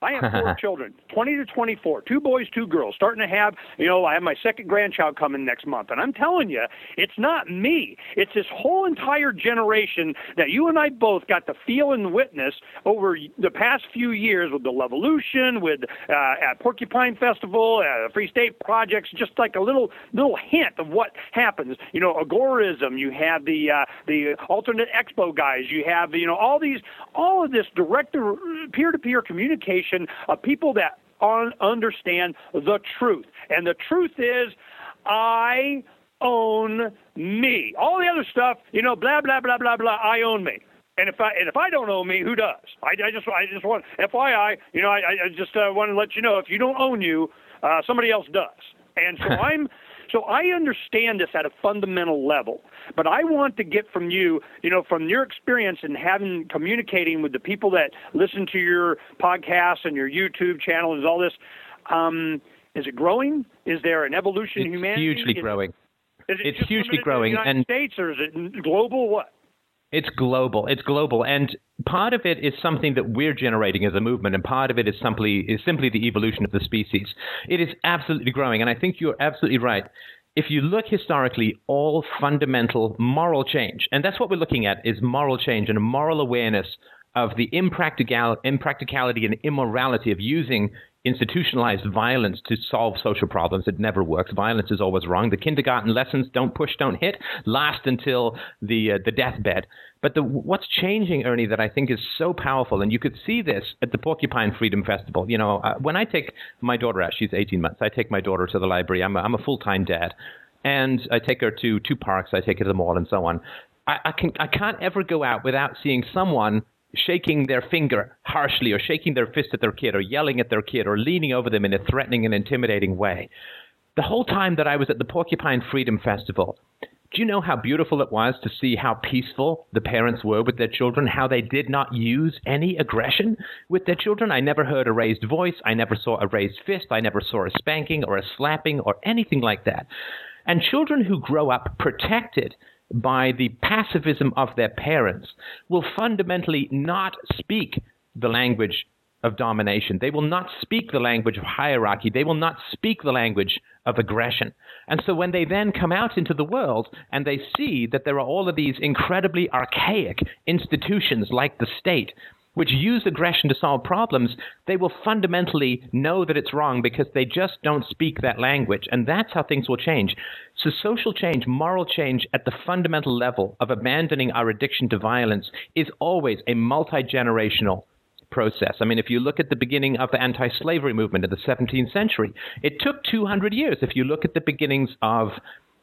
I have four children, 20 to 24, two boys, two girls, starting to have, you know, I have my second grandchild coming next month. And I'm telling you, it's not me. It's this whole entire generation that you and I both got to feel and witness over the past few years with the Levolution, with uh, at Porcupine Festival, uh, Free State Projects, just like a little little hint of what happens. You know, agorism, you have the uh, the alternate expo guys, you have, you know, all these, all of this direct peer-to-peer communication of people that un- understand the truth. And the truth is, I own me. All the other stuff, you know, blah blah blah blah blah. I own me. And if I and if I don't own me, who does? I, I just I just want FYI, you know, I, I just uh, want to let you know if you don't own you, uh, somebody else does. And so I'm so I understand this at a fundamental level, but I want to get from you, you know, from your experience in having communicating with the people that listen to your podcast and your YouTube channel and all this. Um, is it growing? Is there an evolution it's in humanity? Hugely is growing. It, is it it's hugely growing, in the United and States, or is it global? What? It's global. It's global, and part of it is something that we're generating as a movement, and part of it is simply is simply the evolution of the species. It is absolutely growing, and I think you're absolutely right. If you look historically, all fundamental moral change, and that's what we're looking at, is moral change and a moral awareness of the impractical, impracticality and immorality of using institutionalized violence to solve social problems. It never works. Violence is always wrong. The kindergarten lessons, don't push, don't hit, last until the, uh, the deathbed. But the, what's changing, Ernie, that I think is so powerful, and you could see this at the Porcupine Freedom Festival. You know, uh, when I take my daughter out, she's 18 months, I take my daughter to the library. I'm a, I'm a full time dad. And I take her to two parks, I take her to the mall, and so on. I, I, can, I can't ever go out without seeing someone shaking their finger harshly or shaking their fist at their kid or yelling at their kid or leaning over them in a threatening and intimidating way. The whole time that I was at the Porcupine Freedom Festival, do you know how beautiful it was to see how peaceful the parents were with their children, how they did not use any aggression with their children? I never heard a raised voice. I never saw a raised fist. I never saw a spanking or a slapping or anything like that. And children who grow up protected by the pacifism of their parents will fundamentally not speak the language of domination. They will not speak the language of hierarchy. They will not speak the language of aggression. And so when they then come out into the world and they see that there are all of these incredibly archaic institutions like the state, which use aggression to solve problems, they will fundamentally know that it's wrong because they just don't speak that language. And that's how things will change. So, social change, moral change at the fundamental level of abandoning our addiction to violence is always a multi generational process. I mean, if you look at the beginning of the anti slavery movement in the 17th century, it took 200 years. If you look at the beginnings of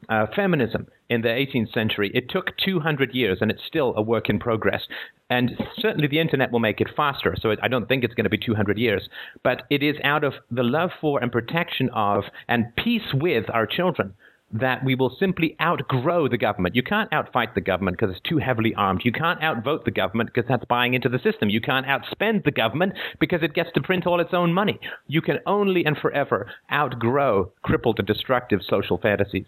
uh, feminism in the 18th century, it took 200 years and it's still a work in progress. And certainly the internet will make it faster, so I don't think it's going to be 200 years. But it is out of the love for and protection of and peace with our children that we will simply outgrow the government. You can't outfight the government because it's too heavily armed. You can't outvote the government because that's buying into the system. You can't outspend the government because it gets to print all its own money. You can only and forever outgrow crippled and destructive social fantasies.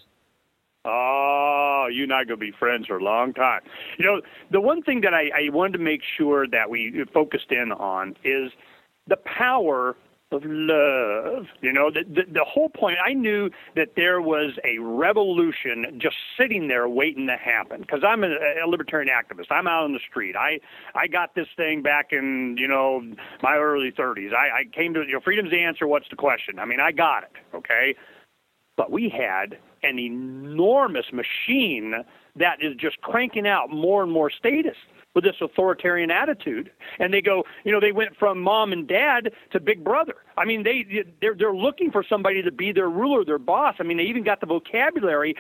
Oh, you and I going to be friends for a long time. You know, the one thing that I, I wanted to make sure that we focused in on is the power of love. You know, the, the, the whole point, I knew that there was a revolution just sitting there waiting to happen because I'm a, a libertarian activist. I'm out on the street. I, I got this thing back in, you know, my early 30s. I, I came to, you know, freedom's the answer. What's the question? I mean, I got it, okay? But we had an enormous machine that is just cranking out more and more status with this authoritarian attitude. And they go you know they went from mom and dad to big brother i mean they they're they're looking for somebody to be their ruler their boss. I mean they even got the vocabulary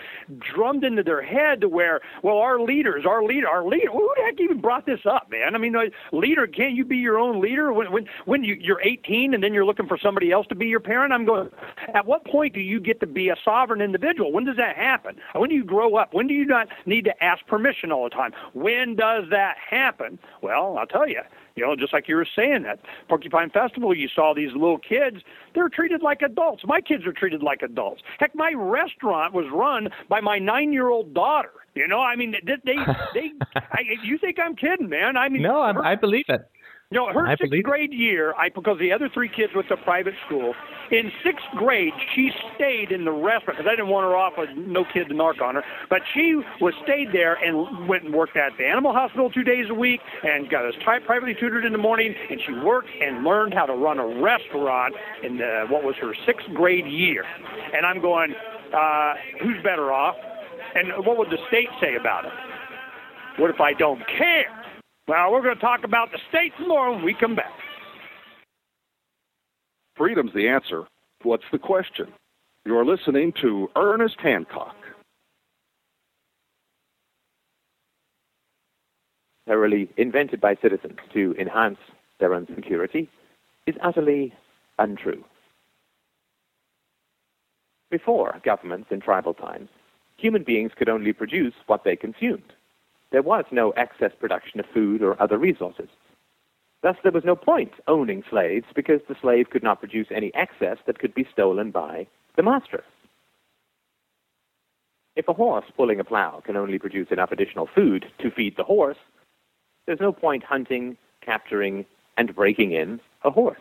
drummed into their head to where well our leaders our leader our leader who the heck even brought this up man? I mean leader can't you be your own leader? When when when you you're 18 and then you're looking for somebody else to be your parent i'm going at what point do you get to be a sovereign individual? When does that happen? When do you grow up? When do you not need to ask permission all the time? When does that happen? Well, I'll tell you, you know, just like you were saying that Porcupine Festival, you saw these little kids. They're treated like adults. My kids are treated like adults. Heck, my restaurant was run by my nine-year-old daughter. You know, I mean, they, they, they I, you think I'm kidding, man? I mean, no, I'm, I believe it. Know, her I sixth grade year, I because the other three kids went to private school. In sixth grade, she stayed in the restaurant because I didn't want her off with no kid to narc on her. But she was stayed there and went and worked at the animal hospital two days a week and got us privately tutored in the morning. And she worked and learned how to run a restaurant in the, what was her sixth grade year. And I'm going, uh, who's better off? And what would the state say about it? What if I don't care? Well, we're going to talk about the states more when we come back. Freedom's the answer. What's the question? You're listening to Ernest Hancock. Thoroughly invented by citizens to enhance their own security is utterly untrue. Before governments in tribal times, human beings could only produce what they consumed there was no excess production of food or other resources. Thus, there was no point owning slaves because the slave could not produce any excess that could be stolen by the master. If a horse pulling a plow can only produce enough additional food to feed the horse, there's no point hunting, capturing, and breaking in a horse.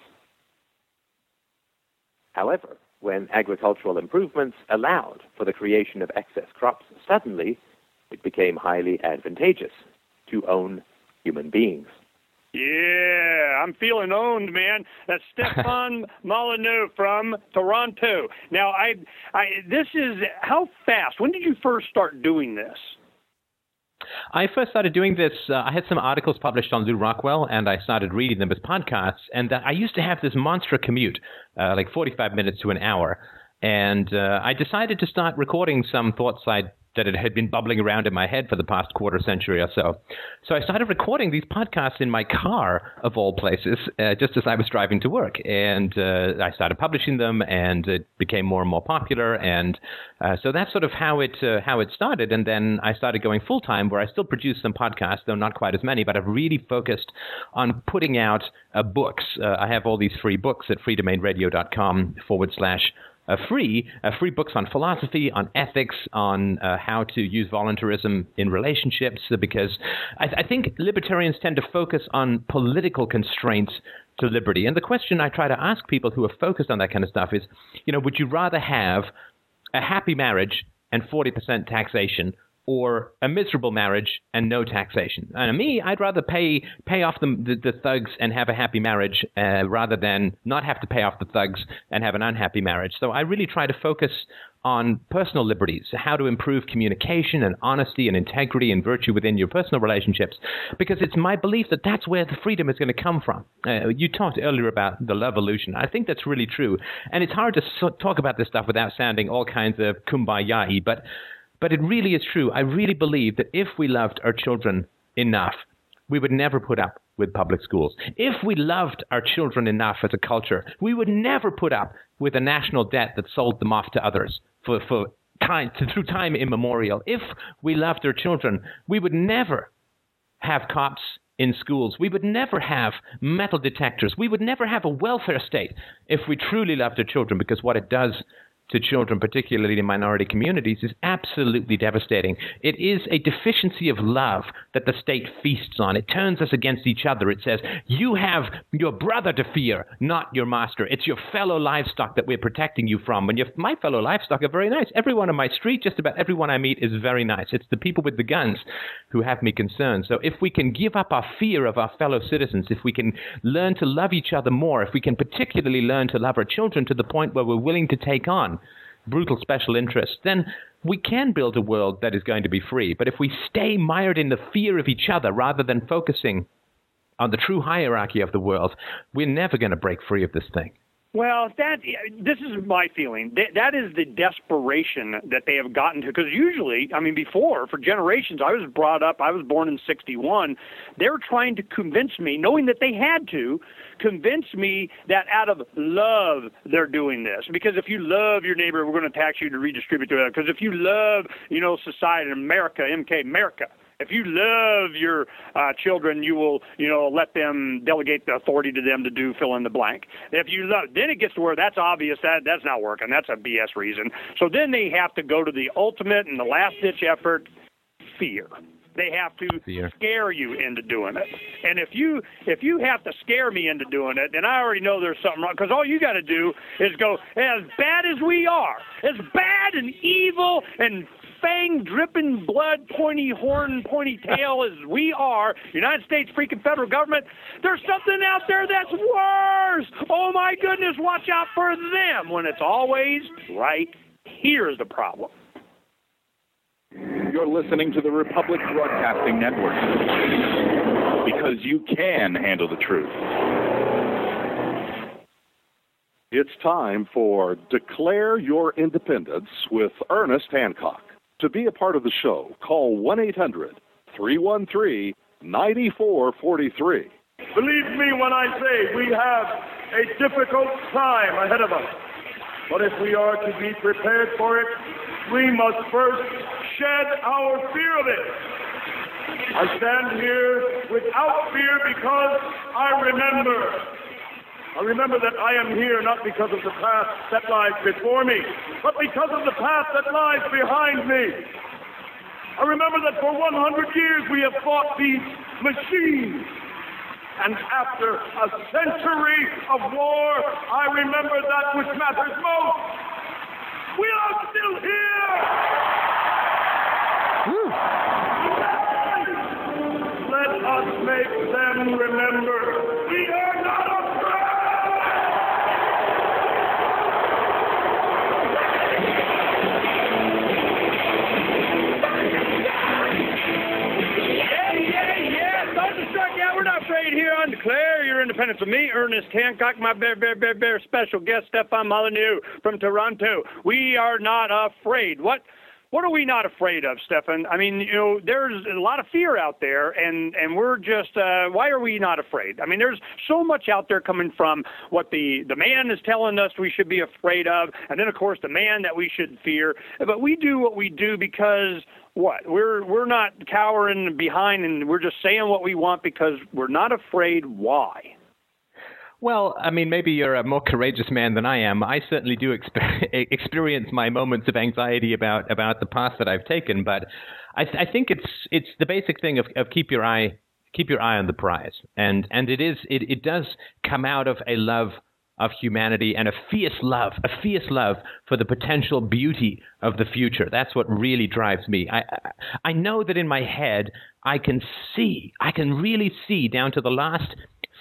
However, when agricultural improvements allowed for the creation of excess crops, suddenly it became highly advantageous to own human beings. Yeah, I'm feeling owned, man. That's Stefan Molyneux from Toronto. Now, I, I, this is how fast? When did you first start doing this? I first started doing this. Uh, I had some articles published on Lew Rockwell, and I started reading them as podcasts. And uh, I used to have this monster commute, uh, like 45 minutes to an hour. And uh, I decided to start recording some thoughts I'd that it had been bubbling around in my head for the past quarter century or so. So I started recording these podcasts in my car, of all places, uh, just as I was driving to work. And uh, I started publishing them, and it became more and more popular. And uh, so that's sort of how it uh, how it started. And then I started going full time, where I still produce some podcasts, though not quite as many. But I've really focused on putting out uh, books. Uh, I have all these free books at freedomainradio.com forward slash uh, free, uh, free books on philosophy, on ethics, on uh, how to use voluntarism in relationships, because I, I, think libertarians tend to focus on political constraints to liberty. And the question I try to ask people who are focused on that kind of stuff is, you know, would you rather have a happy marriage and 40% taxation or a miserable marriage and no taxation. And me, I'd rather pay pay off the, the, the thugs and have a happy marriage uh, rather than not have to pay off the thugs and have an unhappy marriage. So I really try to focus on personal liberties, how to improve communication and honesty and integrity and virtue within your personal relationships, because it's my belief that that's where the freedom is going to come from. Uh, you talked earlier about the love illusion. I think that's really true, and it's hard to so- talk about this stuff without sounding all kinds of kumbaya but but it really is true. I really believe that if we loved our children enough, we would never put up with public schools. If we loved our children enough as a culture, we would never put up with a national debt that sold them off to others for, for time, to, through time immemorial. If we loved our children, we would never have cops in schools. We would never have metal detectors. We would never have a welfare state if we truly loved our children because what it does to children, particularly in minority communities, is absolutely devastating. It is a deficiency of love that the state feasts on. It turns us against each other. It says, You have your brother to fear, not your master. It's your fellow livestock that we're protecting you from. And your, my fellow livestock are very nice. Everyone on my street, just about everyone I meet, is very nice. It's the people with the guns who have me concerned. So if we can give up our fear of our fellow citizens, if we can learn to love each other more, if we can particularly learn to love our children to the point where we're willing to take on brutal special interests, then we can build a world that is going to be free. But if we stay mired in the fear of each other rather than focusing on the true hierarchy of the world, we're never going to break free of this thing. Well, that this is my feeling. That, that is the desperation that they have gotten to. Because usually, I mean, before for generations, I was brought up. I was born in '61. They were trying to convince me, knowing that they had to, convince me that out of love they're doing this. Because if you love your neighbor, we're going to tax you to redistribute to it. Because if you love, you know, society, America, MK, America, if you love your uh, children, you will, you know, let them delegate the authority to them to do fill in the blank. If you love, then it gets to where that's obvious that that's not working. That's a BS reason. So then they have to go to the ultimate and the last ditch effort, fear. They have to Fear. scare you into doing it. And if you if you have to scare me into doing it, then I already know there's something wrong. Because all you got to do is go as bad as we are, as bad and evil and fang dripping blood, pointy horn, pointy tail as we are, United States freaking federal government, there's something out there that's worse. Oh my goodness, watch out for them when it's always right here's the problem. You're listening to the Republic Broadcasting Network because you can handle the truth. It's time for Declare Your Independence with Ernest Hancock. To be a part of the show, call 1 800 313 9443. Believe me when I say we have a difficult time ahead of us. But if we are to be prepared for it, we must first shed our fear of it. I stand here without fear because I remember. I remember that I am here not because of the path that lies before me, but because of the path that lies behind me. I remember that for 100 years we have fought these machines. And after a century of war, I remember that which matters most. We are still here! Let us make them remember Declare Your Independence with me, Ernest Hancock, my very, very, very, very special guest, Stefan Molyneux from Toronto. We are not afraid. What? What are we not afraid of, Stefan? I mean, you know, there's a lot of fear out there, and and we're just uh, why are we not afraid? I mean, there's so much out there coming from what the the man is telling us we should be afraid of, and then of course the man that we should fear. But we do what we do because what we're we're not cowering behind, and we're just saying what we want because we're not afraid. Why? Well, I mean, maybe you're a more courageous man than I am. I certainly do experience my moments of anxiety about about the path that I've taken, but I, th- I think it's it's the basic thing of, of keep your eye keep your eye on the prize, and and it is it, it does come out of a love of humanity and a fierce love, a fierce love for the potential beauty of the future. That's what really drives me. I, I know that in my head, I can see, I can really see down to the last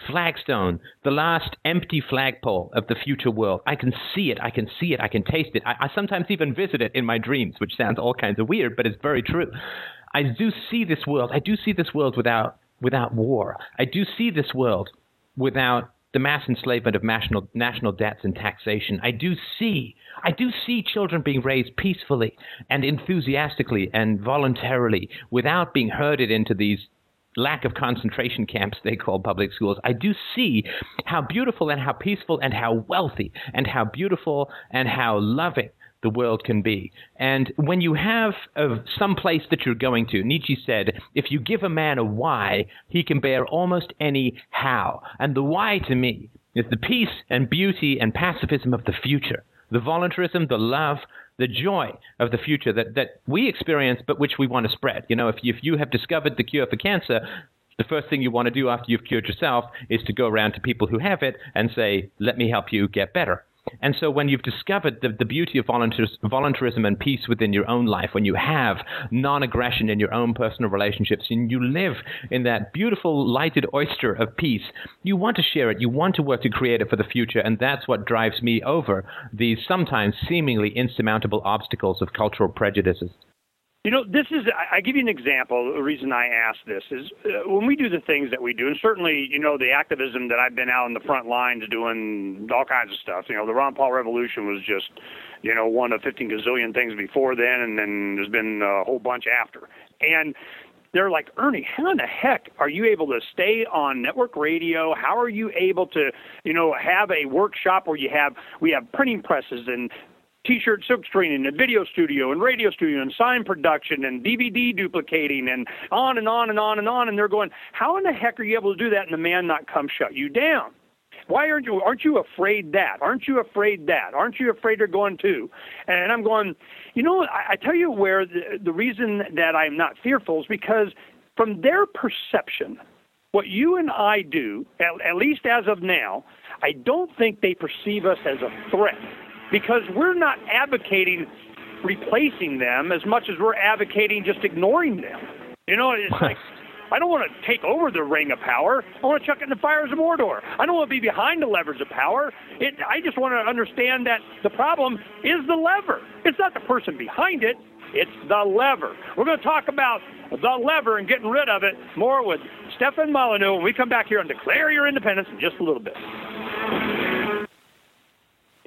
flagstone, the last empty flagpole of the future world. I can see it, I can see it, I can taste it. I, I sometimes even visit it in my dreams, which sounds all kinds of weird, but it's very true. I do see this world. I do see this world without without war. I do see this world without the mass enslavement of national national debts and taxation. I do see I do see children being raised peacefully and enthusiastically and voluntarily without being herded into these lack of concentration camps they call public schools. I do see how beautiful and how peaceful and how wealthy and how beautiful and how loving the world can be. And when you have uh, some place that you're going to, Nietzsche said, if you give a man a why, he can bear almost any how. And the why to me is the peace and beauty and pacifism of the future, the voluntarism, the love, the joy of the future that, that we experience, but which we want to spread. You know, if if you have discovered the cure for cancer, the first thing you want to do after you've cured yourself is to go around to people who have it and say, let me help you get better. And so, when you've discovered the, the beauty of voluntarism and peace within your own life, when you have non aggression in your own personal relationships, and you live in that beautiful, lighted oyster of peace, you want to share it. You want to work to create it for the future. And that's what drives me over these sometimes seemingly insurmountable obstacles of cultural prejudices. You know, this is, I give you an example. The reason I ask this is uh, when we do the things that we do, and certainly, you know, the activism that I've been out in the front lines doing all kinds of stuff. You know, the Ron Paul Revolution was just, you know, one of 15 gazillion things before then, and then there's been a whole bunch after. And they're like, Ernie, how in the heck are you able to stay on network radio? How are you able to, you know, have a workshop where you have we have printing presses and t-shirt silk screening and video studio and radio studio and sign production and DVD duplicating and on and on and on and on and they're going, how in the heck are you able to do that and the man not come shut you down? Why aren't you aren't you afraid that? Aren't you afraid that? Aren't you afraid they're going to? And I'm going, you know, I, I tell you where the, the reason that I'm not fearful is because from their perception, what you and I do, at, at least as of now, I don't think they perceive us as a threat because we're not advocating replacing them as much as we're advocating just ignoring them. You know, it's like I don't want to take over the ring of power. I want to chuck it in the fires of Mordor. I don't want to be behind the levers of power. It, I just want to understand that the problem is the lever. It's not the person behind it. It's the lever. We're going to talk about the lever and getting rid of it more with Stefan Molyneux when we come back here and declare your independence in just a little bit.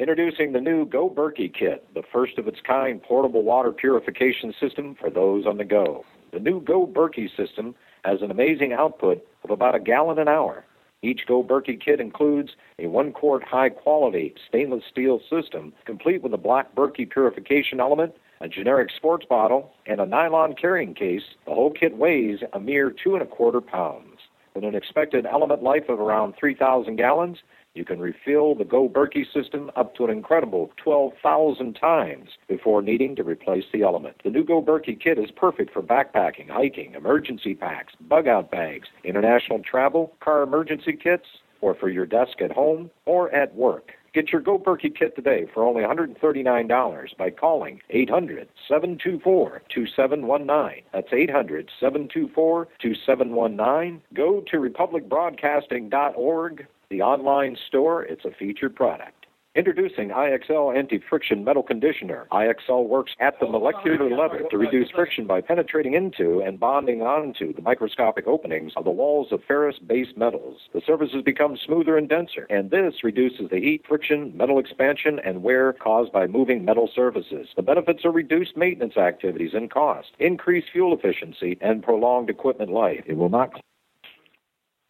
Introducing the new Go Berkey kit, the first of its kind portable water purification system for those on the go. The new Go Berkey system has an amazing output of about a gallon an hour. Each Go Berkey kit includes a one quart high quality stainless steel system, complete with a black Berkey purification element, a generic sports bottle, and a nylon carrying case. The whole kit weighs a mere two and a quarter pounds. With an expected element life of around 3,000 gallons, you can refill the Go Berkey system up to an incredible 12,000 times before needing to replace the element. The new Go Berkey kit is perfect for backpacking, hiking, emergency packs, bug out bags, international travel, car emergency kits, or for your desk at home or at work. Get your Go Berkey kit today for only $139 by calling 800 724 2719. That's 800 724 2719. Go to republicbroadcasting.org the online store, it's a featured product. Introducing IXL Anti-Friction Metal Conditioner. IXL works at the molecular level to reduce friction by penetrating into and bonding onto the microscopic openings of the walls of ferrous-based metals. The surfaces become smoother and denser, and this reduces the heat, friction, metal expansion, and wear caused by moving metal surfaces. The benefits are reduced maintenance activities and cost, increased fuel efficiency, and prolonged equipment life. It will not...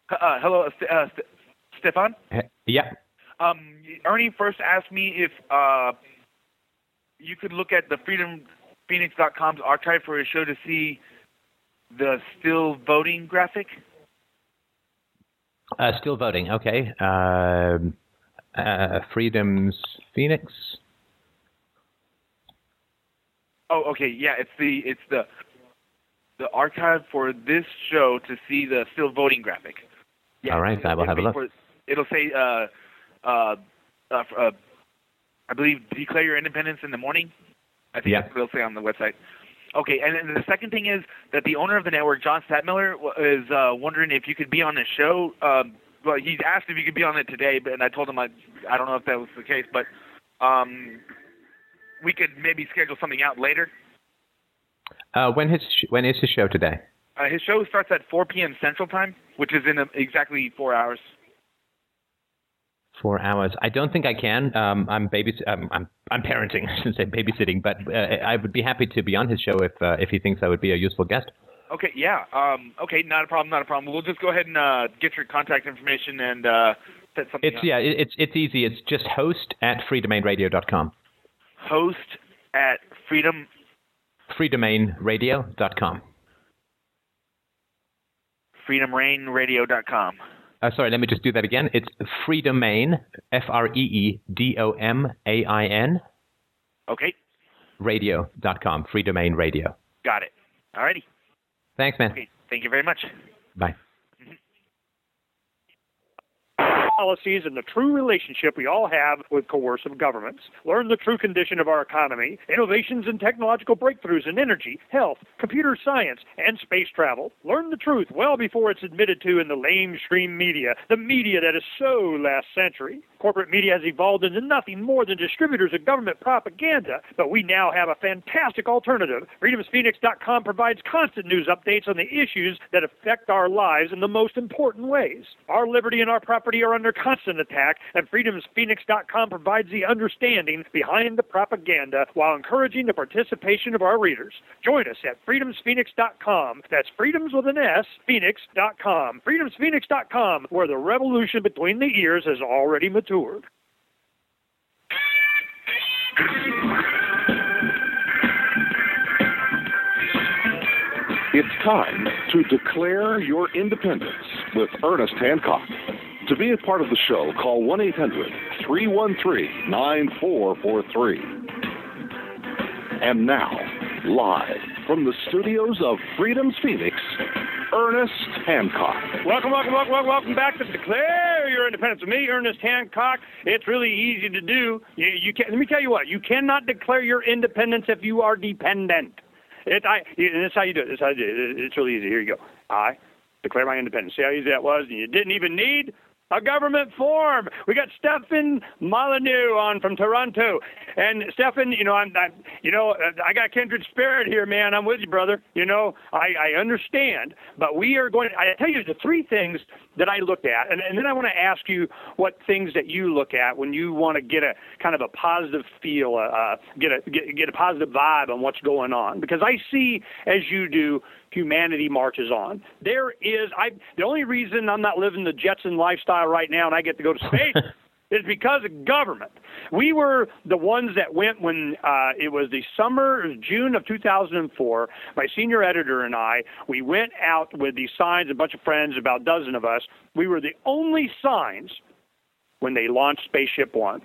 Uh, hello, uh, Stefan? Yeah. Um, Ernie first asked me if uh, you could look at the freedomphoenix.com's archive for a show to see the still voting graphic. Uh, still voting, okay. Uh, uh, Freedom's Phoenix. Oh, okay, yeah. It's the it's the the archive for this show to see the still voting graphic. Yeah, All right, I will have a look. For, it'll say uh, uh, uh, uh, I believe, declare your independence in the morning. I think Yeah. that's what they'll say on the website. Okay, and then the second thing is that the owner of the network, John Stadtmiller, is uh, wondering if you could be on the show. Um, well, he's asked if you could be on it today, but and I told him I I don't know if that was the case, but um, we could maybe schedule something out later. Uh, when his when is his show today? Uh, his show starts at 4 p.m. Central Time, which is in uh exactly four hours. Four hours. I don't think I can. Um, I'm baby. Um, I'm I'm parenting. I shouldn't say babysitting, but uh, I would be happy to be on his show if uh, if he thinks I would be a useful guest. Okay, yeah. Um, okay, not a problem, not a problem. We'll just go ahead and uh, get your contact information and uh, set something It's up. yeah. It, it's it's easy. It's just host at freedomainradio.com. Host at freedom. Freedomainradio.com. freedomrainradio.com. Uh, sorry, let me just do that again. It's free domain, F R E E D O M A I N, Okay, radio.com. Freedomain Radio. got it. Alrighty. Thanks, man. Okay, thank you very much. Bye. Policies and the true relationship we all have with coercive governments. Learn the true condition of our economy, innovations and technological breakthroughs in energy, health, computer science, and space travel. Learn the truth well before it's admitted to in the lamestream media, the media that is so last century. Corporate media has evolved into nothing more than distributors of government propaganda, but we now have a fantastic alternative. FreedomsPhoenix.com provides constant news updates on the issues that affect our lives in the most important ways. Our liberty and our property are under constant attack, and FreedomsPhoenix.com provides the understanding behind the propaganda while encouraging the participation of our readers. Join us at FreedomsPhoenix.com. That's freedoms with an S, Phoenix.com. FreedomsPhoenix.com, where the revolution between the ears has already matured. It's time to declare your independence with Ernest Hancock. To be a part of the show, call 1 800 313 9443. And now, live from the studios of Freedom's Phoenix, Ernest Hancock. Welcome, welcome, welcome, welcome, welcome back to Declare Your Independence with me, Ernest Hancock. It's really easy to do. You, you can, let me tell you what, you cannot declare your independence if you are dependent. It, I, and that's how you do it. That's how you do it. It's really easy. Here you go. I declare my independence. See how easy that was? And you didn't even need a government form. We got Stefan Molyneux on from Toronto, and Stefan, you know, I'm, I'm, you know, I got kindred spirit here, man. I'm with you, brother. You know, I, I understand, but we are going. I tell you the three things that I look at, and, and then I want to ask you what things that you look at when you want to get a kind of a positive feel, uh, uh, get a get, get a positive vibe on what's going on, because I see as you do humanity marches on. There is I the only reason I'm not living the Jetson lifestyle right now and I get to go to space is because of government. We were the ones that went when uh, it was the summer, June of 2004. My senior editor and I, we went out with these signs, a bunch of friends, about a dozen of us. We were the only signs when they launched Spaceship One.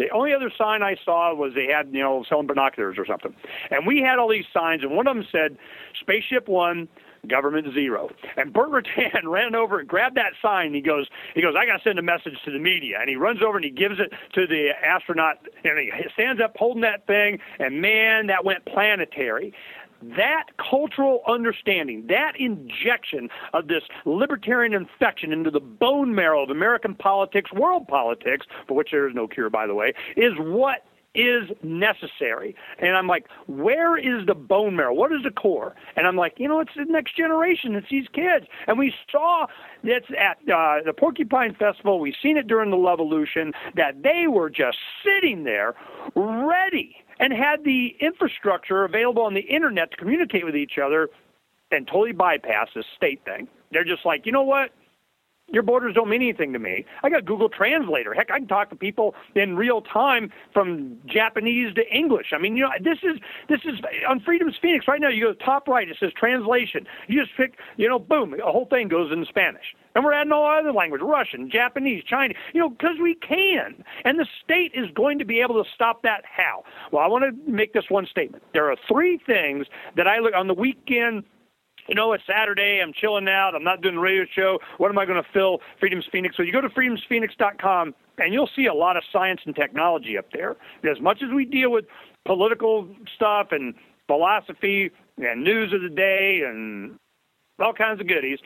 The only other sign I saw was they had, you know, selling binoculars or something. And we had all these signs, and one of them said, Spaceship One, government zero. And Burt Rutan ran over and grabbed that sign. And he goes, he goes, I got to send a message to the media. And he runs over and he gives it to the astronaut, and he stands up holding that thing. And man, that went planetary. That cultural understanding, that injection of this libertarian infection into the bone marrow of American politics, world politics, for which there is no cure, by the way, is what is necessary. And I'm like, where is the bone marrow? What is the core? And I'm like, you know, it's the next generation. It's these kids. And we saw it's at uh, the Porcupine Festival. We've seen it during the Levolution that they were just sitting there ready and had the infrastructure available on the internet to communicate with each other and totally bypass this state thing. They're just like, you know what? Your borders don't mean anything to me. I got Google Translator. Heck, I can talk to people in real time from Japanese to English. I mean, you know, this is this is on Freedom's Phoenix right now. You go top right, it says translation. You just pick, you know, boom, the whole thing goes in Spanish. And we're adding all other language, Russian, Japanese, Chinese, you know, because we can. And the state is going to be able to stop that. How? Well, I want to make this one statement. There are three things that I look on the weekend you know, it's Saturday. I'm chilling out. I'm not doing the radio show. What am I going to fill Freedom's Phoenix? So you go to freedomsphoenix.com and you'll see a lot of science and technology up there. As much as we deal with political stuff and philosophy and news of the day and all kinds of goodies,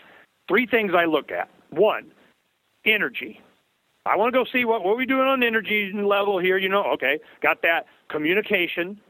three things I look at. One, energy. I want to go see what what we doing on the energy level here. You know, okay, got that communication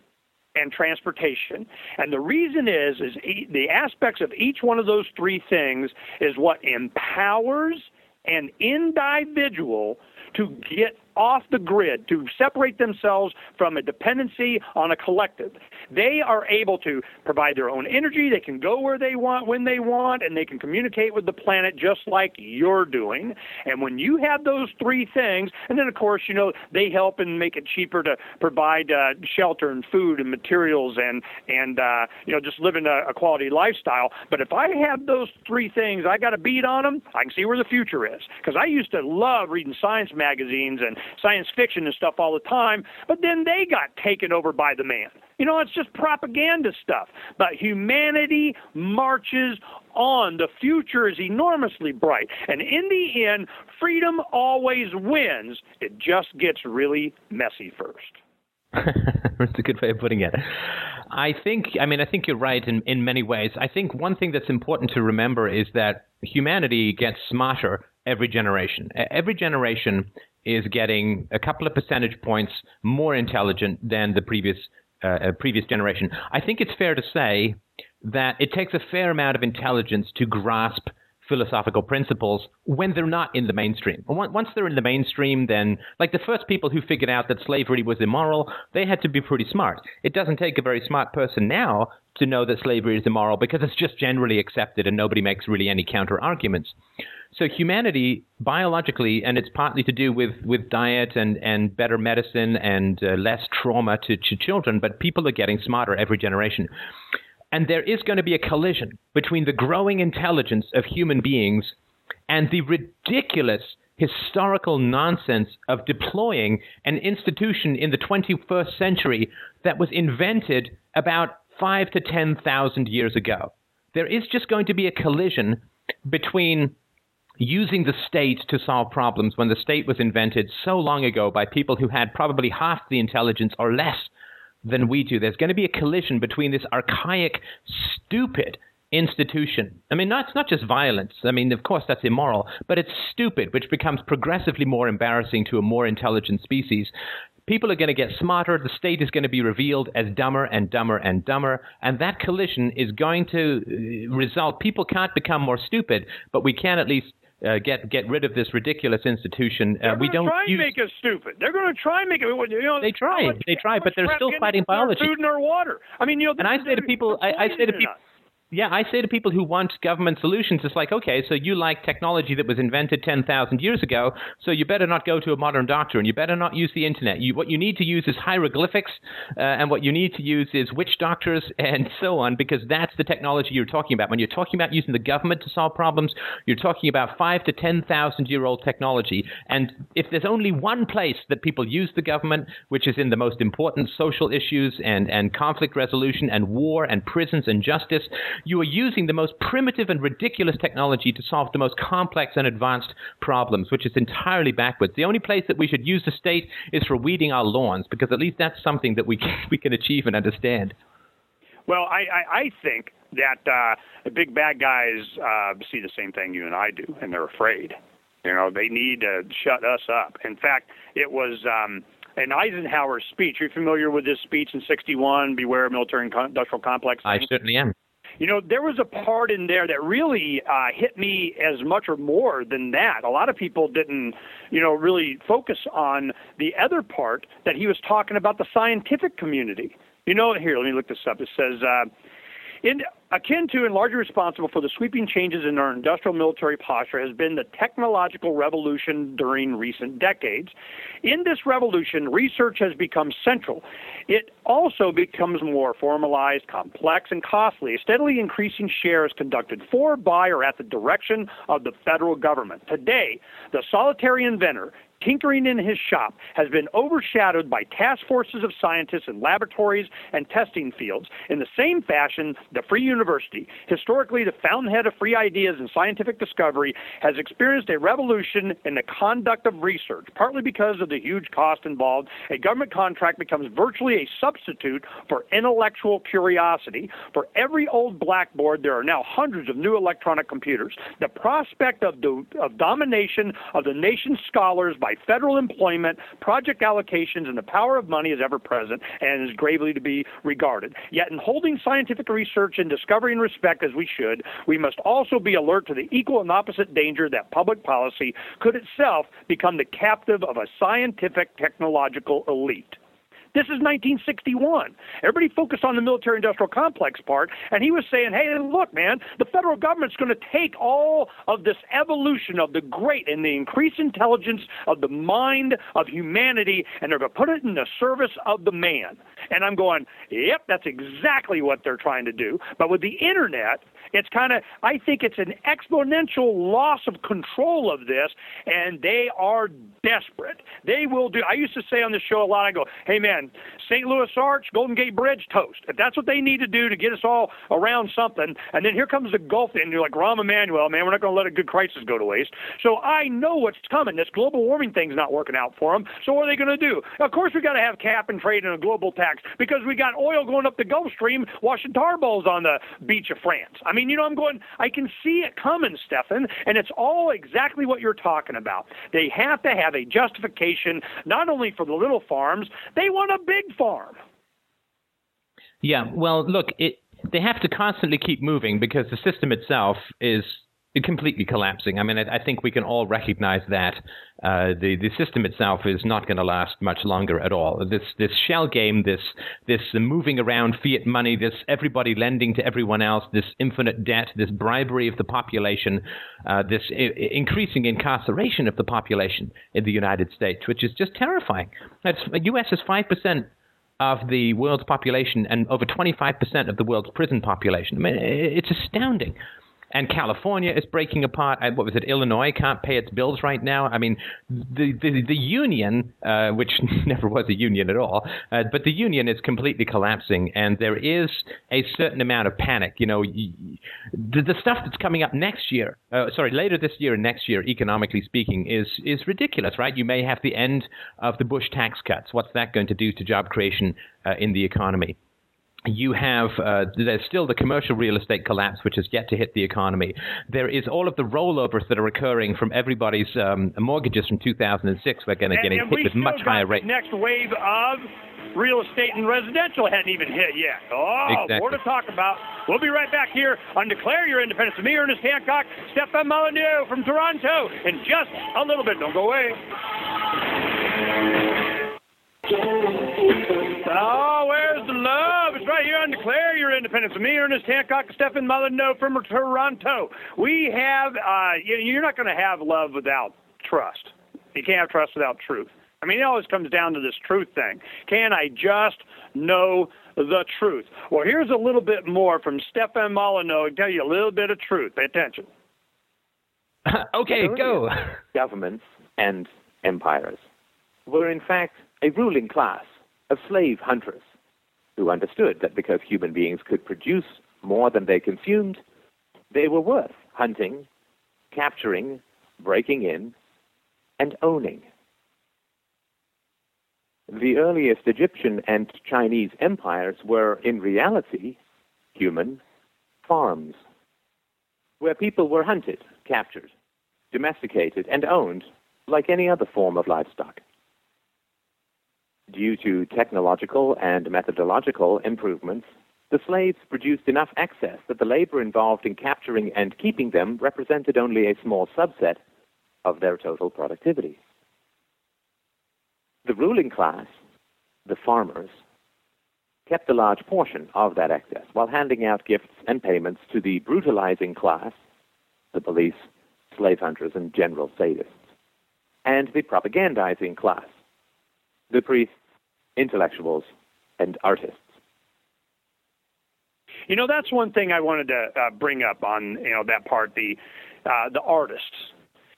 and transportation. And the reason is is the aspects of each one of those three things is what empowers an individual to get off the grid, to separate themselves from a dependency on a collective. They are able to provide their own energy, they can go where they want, when they want, and they can communicate with the planet just like you're doing. And when you have those three things, and then of course, you know, they help and make it cheaper to provide uh, shelter and food and materials and, and uh, you know, just living a, a quality lifestyle. But if I have those three things, I got a beat on them, I can see where the future is. Because I used to love reading science magazines and science fiction and stuff all the time, but then they got taken over by the man. You know, it's just propaganda stuff. But humanity marches on. The future is enormously bright. And in the end, freedom always wins. It just gets really messy first. That's a good way of putting it. I think, I mean, I think you're right in, in many ways. I think one thing that's important to remember is that humanity gets smarter every generation. Every generation is getting a couple of percentage points more intelligent than the previous uh, uh, previous generation. I think it's fair to say that it takes a fair amount of intelligence to grasp philosophical principles when they're not in the mainstream. Once once they're in the mainstream, then, like the first people who figured out that slavery was immoral, they had to be pretty smart. It doesn't take a very smart person now to know that slavery is immoral because it's just generally accepted and nobody makes really any counter arguments. So humanity, biologically, and it's partly to do with, with diet and, and better medicine and uh, less trauma to, to children, but people are getting smarter every generation. And there is going to be a collision between the growing intelligence of human beings and the ridiculous historical nonsense of deploying an institution in the 21st century that was invented about five to 10,000 years ago. There is just going to be a collision between using the state to solve problems when the state was invented so long ago by people who had probably half the intelligence or less than we do. There's going to be a collision between this archaic, stupid institution. I mean, it's not just violence. I mean, of course, that's immoral, but it's stupid, which becomes progressively more embarrassing to a more intelligent species. People are going to get smarter. The state is going to be revealed as dumber and dumber and dumber. And that collision is going to uh, result. People can't become more stupid, but we can at least uh, get get rid of this ridiculous institution. Uh, They're we don't try and use. make us stupid. They're going to try and make it. You know, They try. much- They try, but they're still fighting biology. Food and our water. I mean, you know. And I say to people, I, I say to people. Yeah, I say to people who want government solutions, it's like, okay, so you like technology that was invented 10,000 years ago, so you better not go to a modern doctor and you better not use the internet. You, what you need to use is hieroglyphics, uh, and what you need to use is witch doctors and so on, because that's the technology you're talking about. When you're talking about using the government to solve problems, you're talking about five to 10,000 year old technology. And if there's only one place that people use the government, which is in the most important social issues and, and conflict resolution and war and prisons and justice, you are using the most primitive and ridiculous technology to solve the most complex and advanced problems, which is entirely backwards. The only place that we should use the state is for weeding our lawns, because at least that's something that we can, we can achieve and understand. Well, I, I, I think that uh, the big bad guys uh, see the same thing you and I do, and they're afraid. You know, they need to shut us up. In fact, it was um, in Eisenhower's speech. You're familiar with this speech in '61, "Beware of military and industrial complex." I certainly am. You know, there was a part in there that really uh, hit me as much or more than that. A lot of people didn't, you know, really focus on the other part that he was talking about the scientific community. You know, here, let me look this up. It says, uh, in, akin to and largely responsible for the sweeping changes in our industrial military posture has been the technological revolution during recent decades. In this revolution, research has become central. It also becomes more formalized, complex, and costly. A steadily increasing share is conducted for, by, or at the direction of the federal government. Today, the solitary inventor tinkering in his shop has been overshadowed by task forces of scientists in laboratories and testing fields. In the same fashion, the Free University, historically the fountainhead of free ideas and scientific discovery, has experienced a revolution in the conduct of research, partly because of the huge cost involved. A government contract becomes virtually a substitute for intellectual curiosity. For every old blackboard, there are now hundreds of new electronic computers. The prospect of, the, of domination of the nation's scholars by federal employment, project allocations, and the power of money is ever present and is gravely to be regarded. Yet, in holding scientific research and discovery in respect as we should, we must also be alert to the equal and opposite danger that public policy could itself become the captive of a scientific technological elite. This is 1961. Everybody focused on the military industrial complex part, and he was saying, hey, look, man, the federal government's going to take all of this evolution of the great and the increased intelligence of the mind of humanity, and they're going to put it in the service of the man. And I'm going, yep, that's exactly what they're trying to do. But with the internet, it's kind of, I think it's an exponential loss of control of this, and they are desperate. They will do, I used to say on the show a lot, I go, hey man, St. Louis Arch, Golden Gate Bridge, toast. If that's what they need to do to get us all around something, and then here comes the Gulf, and you're like, Rahm Emanuel, man, we're not going to let a good crisis go to waste. So I know what's coming. This global warming thing's not working out for them. So what are they going to do? Of course, we got to have cap and trade and a global tax because we got oil going up the Gulf Stream, washing tar balls on the beach of France. I mean, you know, I'm going, I can see it coming, Stefan, and it's all exactly what you're talking about. They have to have a justification, not only for the little farms, they want a big farm. Yeah, well, look, it, they have to constantly keep moving because the system itself is completely collapsing. I mean, I, I think we can all recognize that uh, the the system itself is not going to last much longer at all. This this shell game, this this moving around fiat money, this everybody lending to everyone else, this infinite debt, this bribery of the population, uh, this I- increasing incarceration of the population in the United States, which is just terrifying. That's the U.S. is five percent of the world's population and over 25% of the world's prison population. I mean, it's astounding. And California is breaking apart. Uh, What was it? Illinois can't pay its bills right now. I mean, the the, the union, uh, which never was a union at all, uh, but the union is completely collapsing, and there is a certain amount of panic. You know, the, the stuff that's coming up next year, uh, sorry, later this year and next year, economically speaking, is is ridiculous, right? You may have the end of the Bush tax cuts. What's that going to do to job creation uh, in the economy? You have uh, there's still the commercial real estate collapse, which has yet to hit the economy. There is all of the rollovers that are occurring from everybody's um, mortgages from 2006. We're going to get hit with much higher rates. next wave of real estate and residential hadn't even hit yet. Oh, Exactly. more to talk about. We'll be right back here on Declare Your Independence. with Me, Ernest Hancock, Stefan Molyneux from Toronto, in just a little bit. Don't go away. Oh, where's the love? It's right here on Declare Your Independence. With me, Ernest Hancock, Stephen Molyneux from Toronto. We have, uh, you- you're not going to have love without trust. You can't have trust without truth. I mean, it always comes down to this truth thing. Can I just know the truth? Well, here's a little bit more from Stefan Molyneux. I'll tell you a little bit of truth. Pay attention. okay, go. Governments and empires were in fact a ruling class of slave hunters who understood that because human beings could produce more than they consumed, they were worth hunting, capturing, breaking in, and owning. The earliest Egyptian and Chinese empires were, in reality, human farms, where people were hunted, captured, domesticated, and owned like any other form of livestock. Due to technological and methodological improvements, the slaves produced enough excess that the labor involved in capturing and keeping them represented only a small subset of their total productivity. The ruling class, the farmers, kept a large portion of that excess while handing out gifts and payments to the brutalizing class, the police, slave hunters, and general sadists, and the propagandizing class, the priests, intellectuals, and artists. You know, that's one thing I wanted to uh, bring up on you know that part the uh, the artists.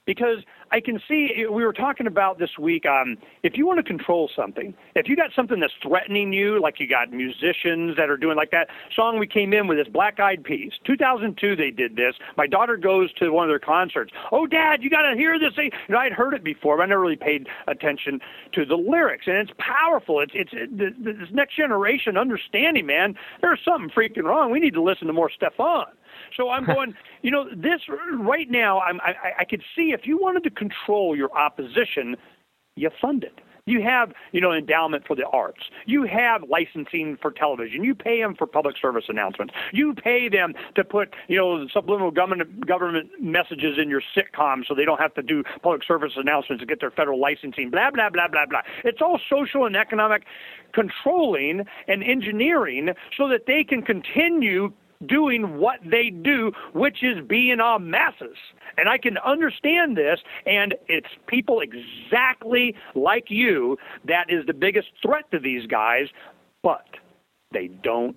Because I can see we were talking about this week. Um, if you want to control something, if you got something that's threatening you, like you got musicians that are doing like that song we came in with this Black Eyed Peas. 2002 they did this. My daughter goes to one of their concerts. Oh, Dad, you got to hear this. You know, I'd heard it before, but I never really paid attention to the lyrics, and it's powerful. It's it's it, this next generation understanding, man. There's something freaking wrong. We need to listen to more Stefan. So I'm going, you know, this right now, I'm, I, I could see if you wanted to control your opposition, you fund it. You have, you know, endowment for the arts. You have licensing for television. You pay them for public service announcements. You pay them to put, you know, subliminal government government messages in your sitcom so they don't have to do public service announcements to get their federal licensing. Blah blah blah blah blah. It's all social and economic controlling and engineering so that they can continue doing what they do, which is being on masses. And I can understand this, and it's people exactly like you that is the biggest threat to these guys, but they don't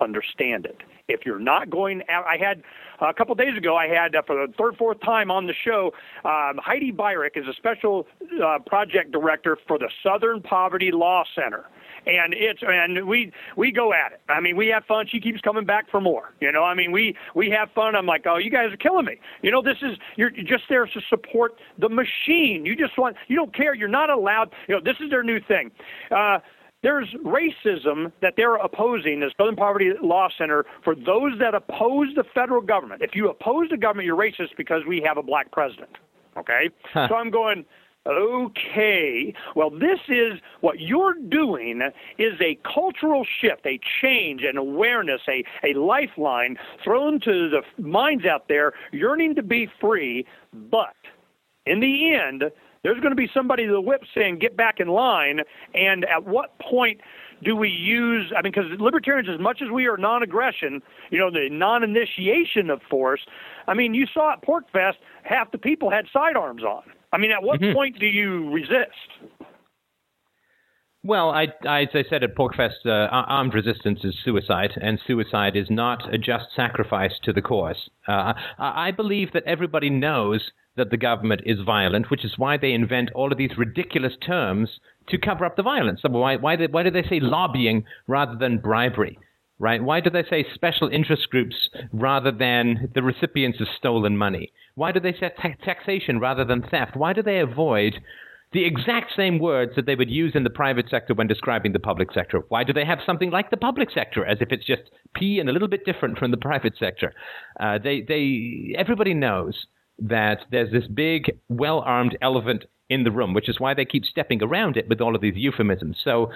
understand it. If you're not going, I had a couple days ago, I had uh, for the third, fourth time on the show, um, Heidi Beirich is a special uh, project director for the Southern Poverty Law Center and it's and we we go at it. I mean, we have fun. She keeps coming back for more. You know, I mean, we we have fun. I'm like, oh, you guys are killing me. You know, this is you're just there to support the machine. You just want you don't care. You're not allowed. You know, this is their new thing. Uh, there's racism that they're opposing the Southern Poverty Law Center for those that oppose the federal government. If you oppose the government, you're racist because we have a black president. Okay? so I'm going, Okay, well, this is what you're doing is a cultural shift, a change, an awareness, a, a lifeline thrown to the minds out there yearning to be free. But in the end, there's going to be somebody the whip saying, get back in line. And at what point do we use, I mean, because libertarians, as much as we are non aggression, you know, the non initiation of force, I mean, you saw at PorcFest, half the people had sidearms on. I mean, at what mm-hmm. point do you resist? Well, I, I, as I said at PorcFest, uh, armed resistance is suicide, and suicide is not a just sacrifice to the cause. Uh, I believe that everybody knows that the government is violent, which is why they invent all of these ridiculous terms to cover up the violence. So why, why, why do they say lobbying rather than bribery? Right? Why do they say special interest groups rather than the recipients of stolen money? Why do they say ta- taxation rather than theft? Why do they avoid the exact same words that they would use in the private sector when describing the public sector? Why do they have something like the public sector as if it's just P and a little bit different from the private sector? Uh, they, they, everybody knows that there's this big, well armed elephant in the room, which is why they keep stepping around it with all of these euphemisms. So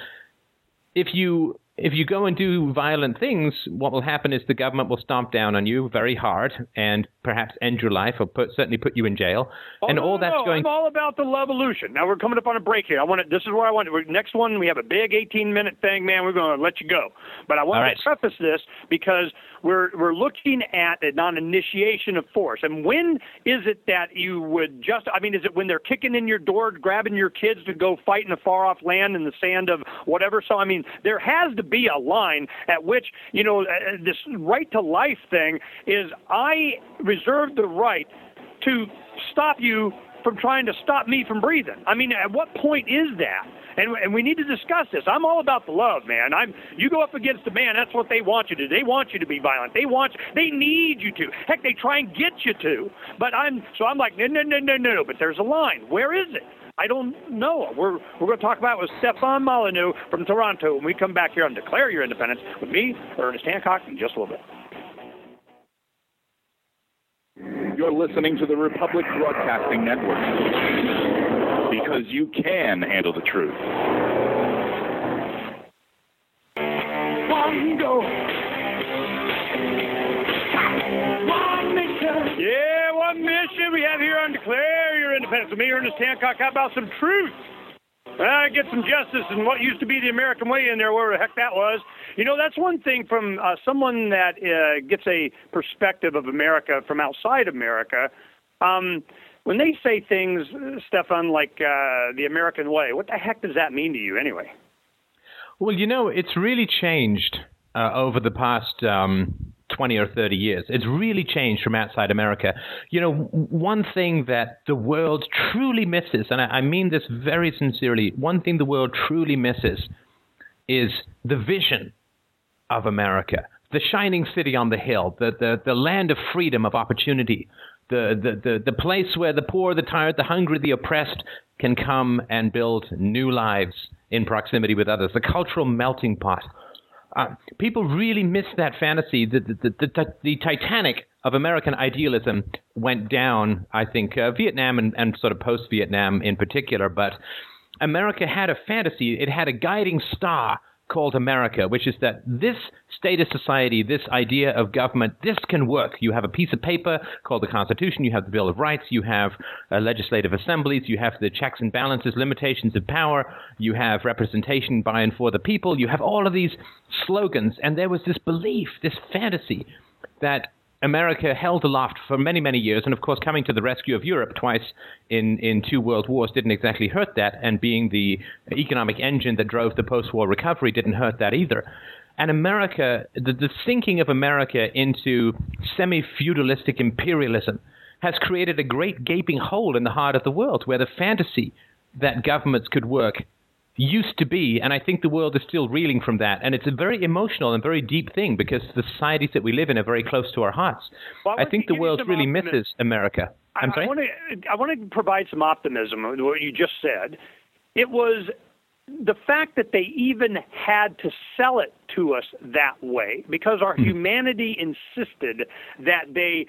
if you if you go and do violent things, what will happen is the government will stomp down on you very hard and perhaps end your life or put, certainly put you in jail. Oh, and no, all that's no. going. I'm all about the evolution. Now we're coming up on a break here. I want to, This is where I want. To, next one, we have a big 18 minute thing, man. We're going to let you go. But I want right. to preface this because we're we're looking at a non-initiation of force. And when is it that you would just? I mean, is it when they're kicking in your door, grabbing your kids to go fight in a far-off land in the sand of whatever? So I mean, there has to be a line at which you know uh, this right to life thing is. I reserve the right to stop you from trying to stop me from breathing. I mean, at what point is that? And, and we need to discuss this. I'm all about the love, man. I'm you go up against a man, that's what they want you to do. They want you to be violent. They want they need you to. Heck, they try and get you to. But I'm so I'm like no no no no no. But there's a line. Where is it? I don't know. We're we're going to talk about it with Stefan Molyneux from Toronto when we come back here on Declare Your Independence with me, Ernest Hancock, in just a little bit. You're listening to the Republic Broadcasting Network because you can handle the truth. One go. One mission. Yeah, one mission we have here on Declare Your Independence with me, Ernest Hancock. How about some truth? Uh, get some justice in what used to be the American way in there, where the heck that was. You know, that's one thing from uh, someone that uh, gets a perspective of America from outside America. Um, when they say things, Stefan, like uh, the American way, what the heck does that mean to you anyway? Well, you know, it's really changed uh, over the past um, 20 or 30 years. It's really changed from outside America. You know, one thing that the world truly misses, and I, I mean this very sincerely, one thing the world truly misses is the vision of America, the shining city on the hill, the, the, the land of freedom, of opportunity, the, the, the, place where the poor, the tired, the hungry, the oppressed can come and build new lives in proximity with others, the cultural melting pot. Uh, people really miss that fantasy. The, the, the, the, the Titanic of American idealism went down, I think, uh, Vietnam and, and sort of post Vietnam in particular, but America had a fantasy, it had a guiding star called America, which is that this state of society, this idea of government, this can work. You have a piece of paper called the Constitution, you have the Bill of Rights, you have uh, legislative assemblies, you have the checks and balances, limitations of power, you have representation by and for the people, you have all of these slogans. And there was this belief, this fantasy that America held aloft for many, many years, and of course, coming to the rescue of Europe twice in, in two world wars didn't exactly hurt that, and being the economic engine that drove the post war recovery didn't hurt that either. And America, the, the sinking of America into semi feudalistic imperialism has created a great gaping hole in the heart of the world where the fantasy that governments could work used to be, and I think the world is still reeling from that. And it's a very emotional and very deep thing because the societies that we live in are very close to our hearts. Well, I think the world really optimism. misses America. I'm I, sorry. I want to I want to provide some optimism what you just said. It was the fact that they even had to sell it to us that way because our Hmm. humanity insisted that they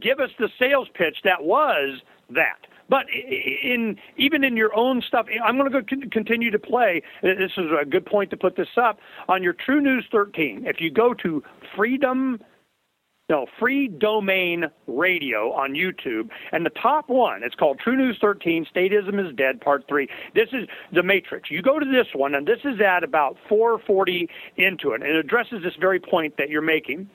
give us the sales pitch that was that. But in even in your own stuff, I'm going to go continue to play. Uh, this is a good point to put this up on your True News 13. If you go to Freedom no, Freedomain Radio on YouTube. And the top one, it's called True News 13 Statism is Dead, Part 3. This is The Matrix. You go to this one, and this is at about 440 into it, and it addresses this very point that you're making.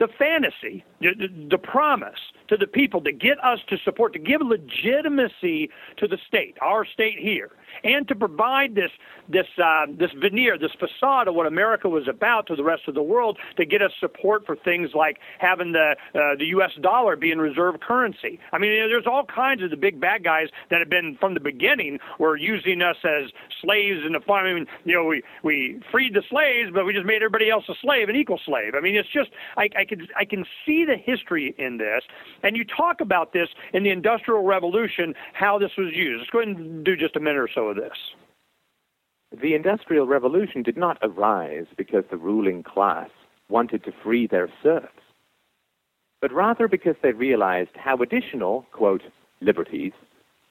The fantasy, the, the, the promise to the people to get us to support, to give legitimacy to the state, our state here, and to provide this this uh, this veneer, this facade of what America was about to the rest of the world, to get us support for things like having the uh, the U.S. dollar being reserve currency. I mean, you know, there's all kinds of the big bad guys that have been from the beginning were using us as slaves in the farm. I mean, you know, we we freed the slaves, but we just made everybody else a slave, an equal slave. I mean, it's just I, I can I can see the history in this, and you talk about this in the Industrial Revolution, how this was used. Let's go ahead and do just a minute or so of this. The Industrial Revolution did not arise because the ruling class wanted to free their serfs, but rather because they realized how additional, quote, liberties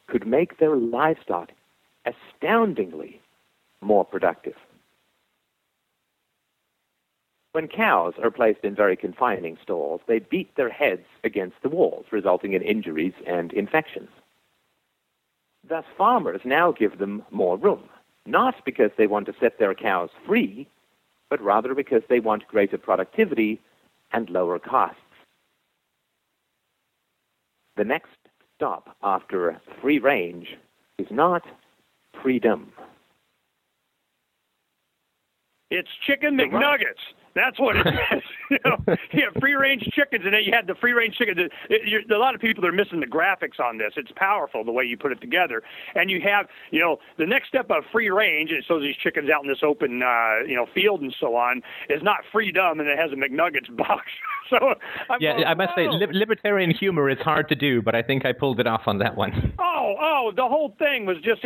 could make their livestock astoundingly more productive. When cows are placed in very confining stalls, they beat their heads against the walls, resulting in injuries and infections. Thus, farmers now give them more room, not because they want to set their cows free, but rather because they want greater productivity and lower costs. The next stop after free range is not freedom. It's chicken McNuggets. That's what it is. you know, you have free range chickens, and then you had the free range chickens. It, it, a lot of people are missing the graphics on this. It's powerful the way you put it together. And you have, you know, the next step of free range, and so these chickens out in this open, uh, you know, field and so on, is not freedom, and it has a McNuggets box. so I'm Yeah, going, I must say, li- libertarian humor is hard to do, but I think I pulled it off on that one. Oh, oh, the whole thing was just.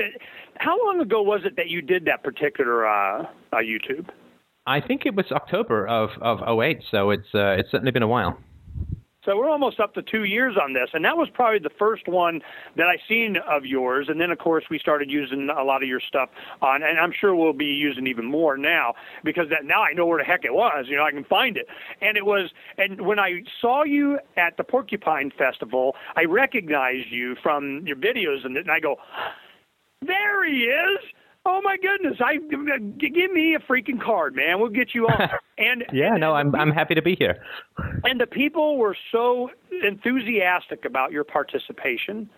How long ago was it that you did that particular uh, uh, YouTube? I think it was October of, of 08, so it's, uh, it's certainly been a while. So we're almost up to two years on this, and that was probably the first one that I seen of yours. And then, of course, we started using a lot of your stuff on, and I'm sure we'll be using even more now because that now I know where the heck it was. You know, I can find it. And it was, and when I saw you at the Porcupine Festival, I recognized you from your videos, and, and I go, there he is. Oh my goodness! I give me a freaking card, man. We'll get you on. And Yeah, no, I'm, I'm happy to be here. and the people were so enthusiastic about your participation.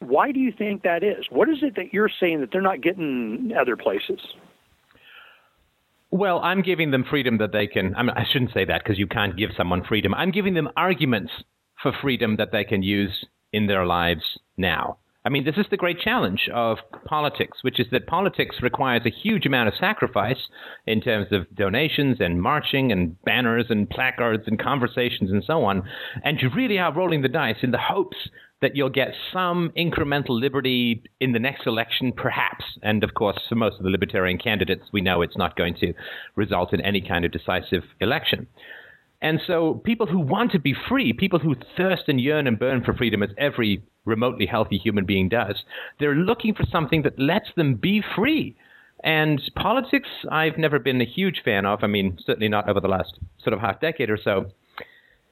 Why do you think that is? What is it that you're saying that they're not getting other places? Well, I'm giving them freedom that they can. I, mean, I shouldn't say that because you can't give someone freedom. I'm giving them arguments for freedom that they can use in their lives now. I mean, this is the great challenge of politics, which is that politics requires a huge amount of sacrifice in terms of donations and marching and banners and placards and conversations and so on. And you really are rolling the dice in the hopes that you'll get some incremental liberty in the next election, perhaps. And of course, for most of the libertarian candidates, we know it's not going to result in any kind of decisive election. And so, people who want to be free, people who thirst and yearn and burn for freedom, as every remotely healthy human being does, they're looking for something that lets them be free. And politics, I've never been a huge fan of. I mean, certainly not over the last sort of half decade or so.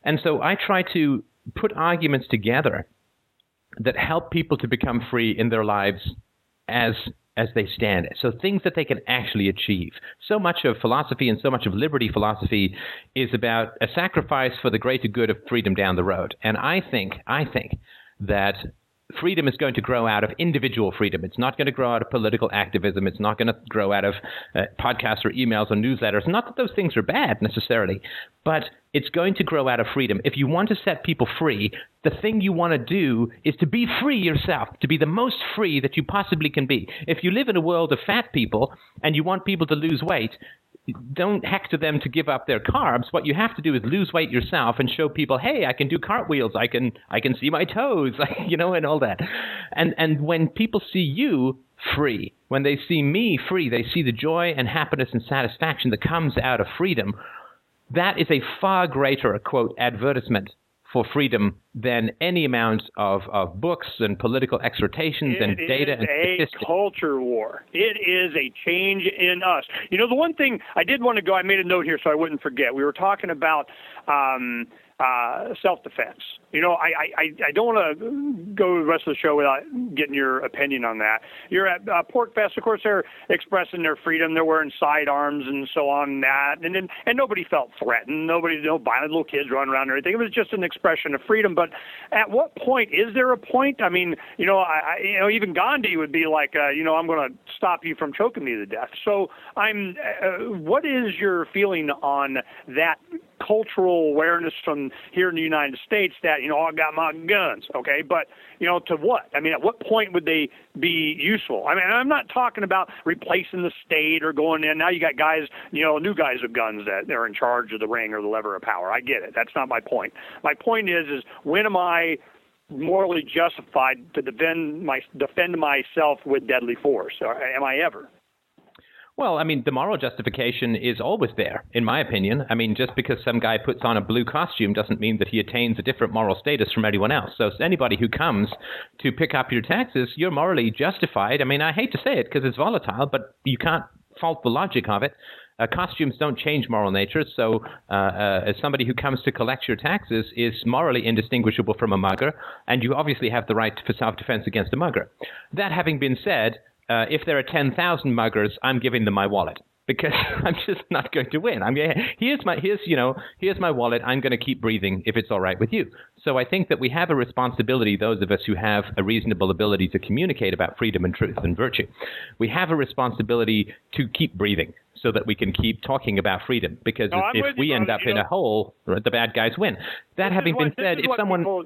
And so, I try to put arguments together that help people to become free in their lives as as they stand. So things that they can actually achieve. So much of philosophy and so much of liberty philosophy is about a sacrifice for the greater good of freedom down the road. And I think I think that freedom is going to grow out of individual freedom. It's not going to grow out of political activism. It's not going to grow out of uh, podcasts or emails or newsletters. Not that those things are bad necessarily, but it's going to grow out of freedom. If you want to set people free, the thing you want to do is to be free yourself, to be the most free that you possibly can be. If you live in a world of fat people and you want people to lose weight, don't hector them to give up their carbs. What you have to do is lose weight yourself and show people, hey, I can do cartwheels, I can I can see my toes, you know, and all that. And and when people see you free, when they see me free, they see the joy and happiness and satisfaction that comes out of freedom. That is a far greater quote advertisement for freedom than any amount of, of books and political exhortations it and data and a culture war. It is a change in us. You know, the one thing I did want to go, I made a note here so I wouldn't forget. We were talking about um, uh, self-defense. You know, I, I, I don't want to go the rest of the show without getting your opinion on that. You're at uh, PorcFest, of course, they're expressing their freedom. They're wearing sidearms and so on and that, and then and nobody felt threatened. Nobody, no violent little kids running around or anything. It was just an expression of freedom. But at what point is there a point? I mean, you know, I, I you know, even Gandhi would be like, uh, you know, I'm going to stop you from choking me to death. So I'm. Uh, what is your feeling on that cultural awareness from here in the United States that you know I got my guns, okay, but you know to what? I mean, at what point would they be useful? I mean, I'm not talking about replacing the state or going in. Now you got guys, you know, new guys with guns that they're in charge of the ring or the lever of power. I get it. That's not my point. My point is, is when am I morally justified to defend my defend myself with deadly force? Or am I ever? Well, I mean, the moral justification is always there, in my opinion. I mean, just because some guy puts on a blue costume doesn't mean that he attains a different moral status from anyone else. So, anybody who comes to pick up your taxes, you're morally justified. I mean, I hate to say it because it's volatile, but you can't fault the logic of it. Uh, costumes don't change moral nature, so uh, uh, as somebody who comes to collect your taxes is morally indistinguishable from a mugger, and you obviously have the right for self-defense against a mugger. That having been said, uh, if there are 10,000 muggers, I'm giving them my wallet because I'm just not going to win. I'm here's my here's you know here's my wallet. I'm going to keep breathing if it's all right with you. So I think that we have a responsibility, those of us who have a reasonable ability to communicate about freedom and truth and virtue, we have a responsibility to keep breathing so that we can keep talking about freedom. Because no, if, if we you, end up in know, a hole, the bad guys win. That having what, been said, if someone people,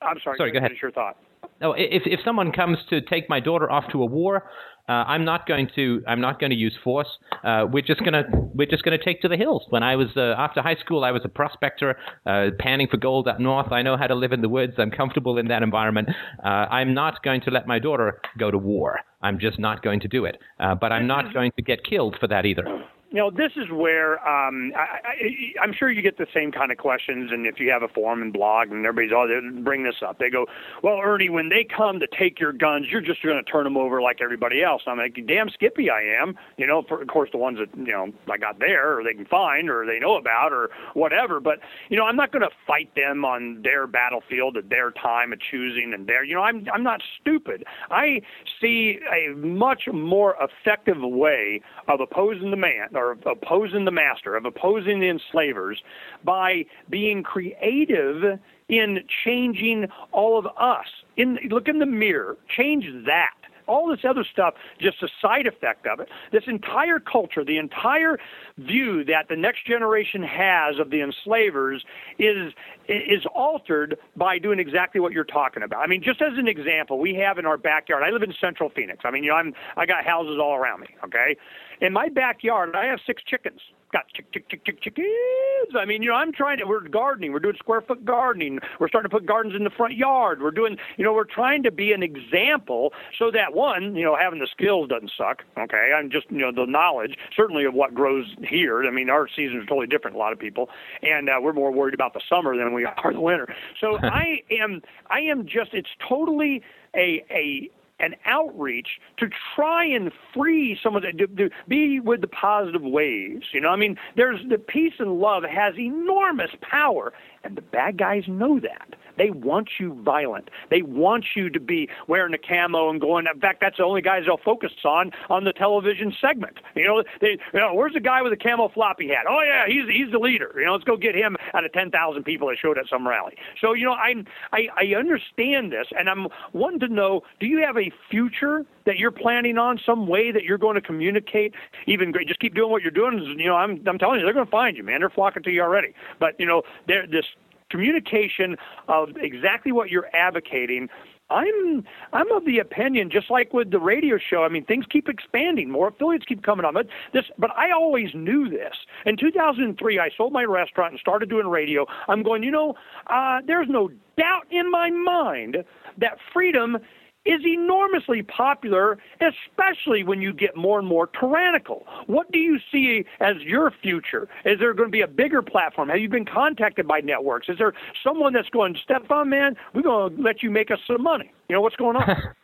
I'm sorry, sorry, go ahead. Your thought. No, if if someone comes to take my daughter off to a war, uh, I'm not going to I'm not going to use force. Uh, we're just gonna we're just gonna take to the hills. When I was uh, after high school, I was a prospector, uh, panning for gold up north. I know how to live in the woods. I'm comfortable in that environment. Uh, I'm not going to let my daughter go to war. I'm just not going to do it. Uh, but I'm not going to get killed for that either you know, this is where um, I, I, I'm sure you get the same kind of questions, and if you have a forum and blog, and everybody's all they bring this up, they go, "Well, Ernie, when they come to take your guns, you're just going to turn them over like everybody else." I'm like, "Damn skippy, I am." You know, for, of course, the ones that you know I got there, or they can find, or they know about, or whatever. But you know, I'm not going to fight them on their battlefield at their time of choosing and their. You know, I'm I'm not stupid. I see a much more effective way of opposing the man of opposing the master, of opposing the enslavers, by being creative in changing all of us. In look in the mirror, change that. all this other stuff, just a side effect of it. This entire culture, the entire view that the next generation has of the enslavers is is altered by doing exactly what you're talking about. I mean, just as an example, we have in our backyard. I live in Central Phoenix. I mean, you know, I'm I got houses all around me. Okay, in my backyard, I have six chickens. Got chick, chick, chick, chick, chickens. I mean, you know, I'm trying to. We're gardening. We're doing square foot gardening. We're starting to put gardens in the front yard. We're doing, you know, we're trying to be an example so that one, you know, having the skills doesn't suck. Okay, I'm just, you know, the knowledge certainly of what grows here. I mean, our seasons are totally different. A lot of people, and uh, we're more worried about the summer than we are the winter. So I am, I am just. It's totally a a an outreach to try and free some of the to, to be with the positive waves. You know, I mean, there's the peace and love has enormous power, and the bad guys know that. They want you violent. They want you to be wearing a camo and going. In fact, that's the only guys they'll focus on on the television segment. You know, they, you know, where's the guy with the camo floppy hat? Oh yeah, he's he's the leader. You know, let's go get him out of ten thousand people that showed at some rally. So you know, I'm I I understand this, and I'm wanting to know: Do you have a future that you're planning on? Some way that you're going to communicate? Even great. Just keep doing what you're doing. You know, I'm I'm telling you, they're going to find you, man. They're flocking to you already. But you know, they're this communication of exactly what you're advocating I'm I'm of the opinion, just like with the radio show. I mean, things keep expanding. More affiliates keep coming on. But this, but I always knew this. In 2003, I sold my restaurant and started doing radio. I'm going. You know, uh, there's no doubt in my mind that freedom is enormously popular, especially when you get more and more tyrannical. What do you see as your future? Is there going to be a bigger platform? Have you been contacted by networks? Is there someone that's going, Stefan, man, we're going to let you make us some money? You know, what's going on?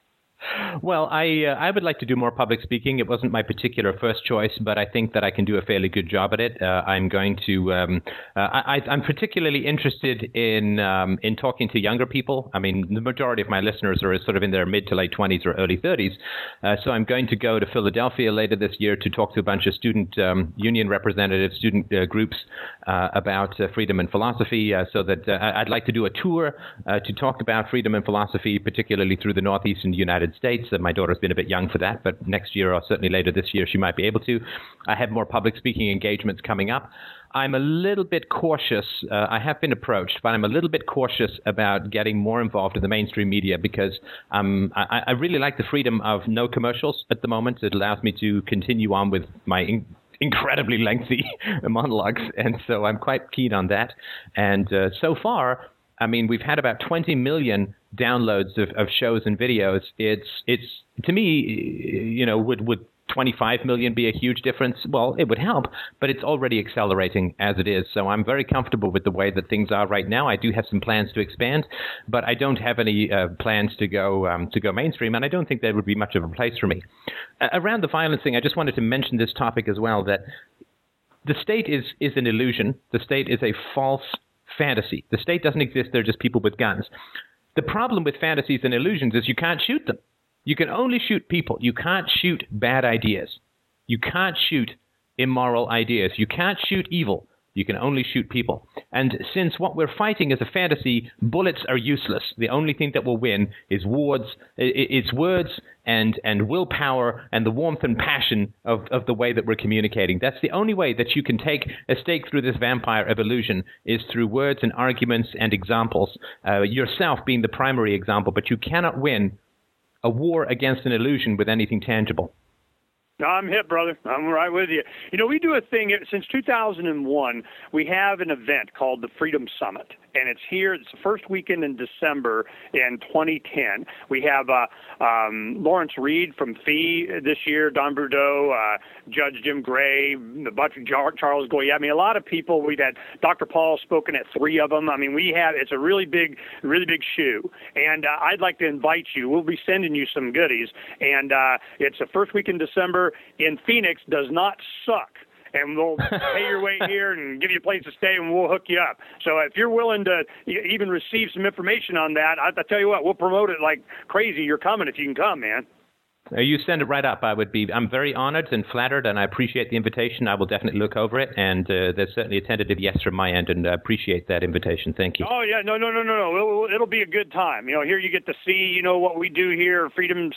Well, I uh, I would like to do more public speaking. It wasn't my particular first choice, but I think that I can do a fairly good job at it. Uh, I'm going to. Um, uh, I, am particularly interested in um, in talking to younger people. I mean, the majority of my listeners are sort of in their mid to late 20s or early 30s. Uh, so I'm going to go to Philadelphia later this year to talk to a bunch of student um, union representatives, student uh, groups uh, about freedom and philosophy. so that I'd like to do a tour to talk about freedom and philosophy, particularly through the northeastern United United States. Uh, my daughter's been a bit young for that, but next year or certainly later this year, she might be able to. I have more public speaking engagements coming up. I'm a little bit cautious. Uh, I have been approached, but I'm a little bit cautious about getting more involved in the mainstream media because um, I, I, really like the freedom of no commercials at the moment. It allows me to continue on with my in- incredibly lengthy monologues, and so I'm quite keen on that. And uh, so far, I mean, we've had about 20 million downloads of, of shows and videos. It's it's to me, you know, would would 25 million be a huge difference? Well, it would help, but it's already accelerating as it is. So I'm very comfortable with the way that things are right now. I do have some plans to expand, but I don't have any uh, plans to go um, to go mainstream, and I don't think there would be much of a place for me. Uh, around the violence thing, I just wanted to mention this topic as well that the state is is an illusion. The state is a false fantasy. The state doesn't exist, they're just people with guns. The problem with fantasies and illusions is you can't shoot them. You can only shoot people. You can't shoot bad ideas. You can't shoot immoral ideas. You can't shoot evil. You can only shoot people. And since what we're fighting is a fantasy, bullets are useless. The only thing that will win is words, it's words and, and willpower and the warmth and passion of, of the way that we're communicating. That's the only way that you can take a stake through this vampire of illusion is through words and arguments and examples, uh, yourself being the primary example, but you cannot win a war against an illusion with anything tangible. No, I'm hip, brother. I'm right with you. You know, we do a thing since 2001. We have an event called the Freedom Summit, and it's here. It's the first weekend in December in 2010. We have uh, um, Lawrence Reed from FEE this year, Don Boudreaux, uh, Judge Jim Gray, the bunch of Charles Goyette. I mean, a lot of people. We've had Dr. Paul spoken at three of them. I mean, we have. It's a really big, really big shoe, and uh, I'd like to invite you. We'll be sending you some goodies, and uh, it's the first week in December in Phoenix. Does not suck and we'll pay your way here and give you a place to stay, and we'll hook you up. So if you're willing to even receive some information on that, I, I tell you what, we'll promote it like crazy. You're coming if you can come, man. Uh, you send it right up. I would be. I'm very honored and flattered, and I appreciate the invitation. I will definitely look over it, and uh, there's certainly a tentative yes from my end, and I appreciate that invitation. Thank you. Oh yeah, no, no, no, no, no. It'll, it'll be a good time. You know, here you get to see, you know, what we do here, Freedom's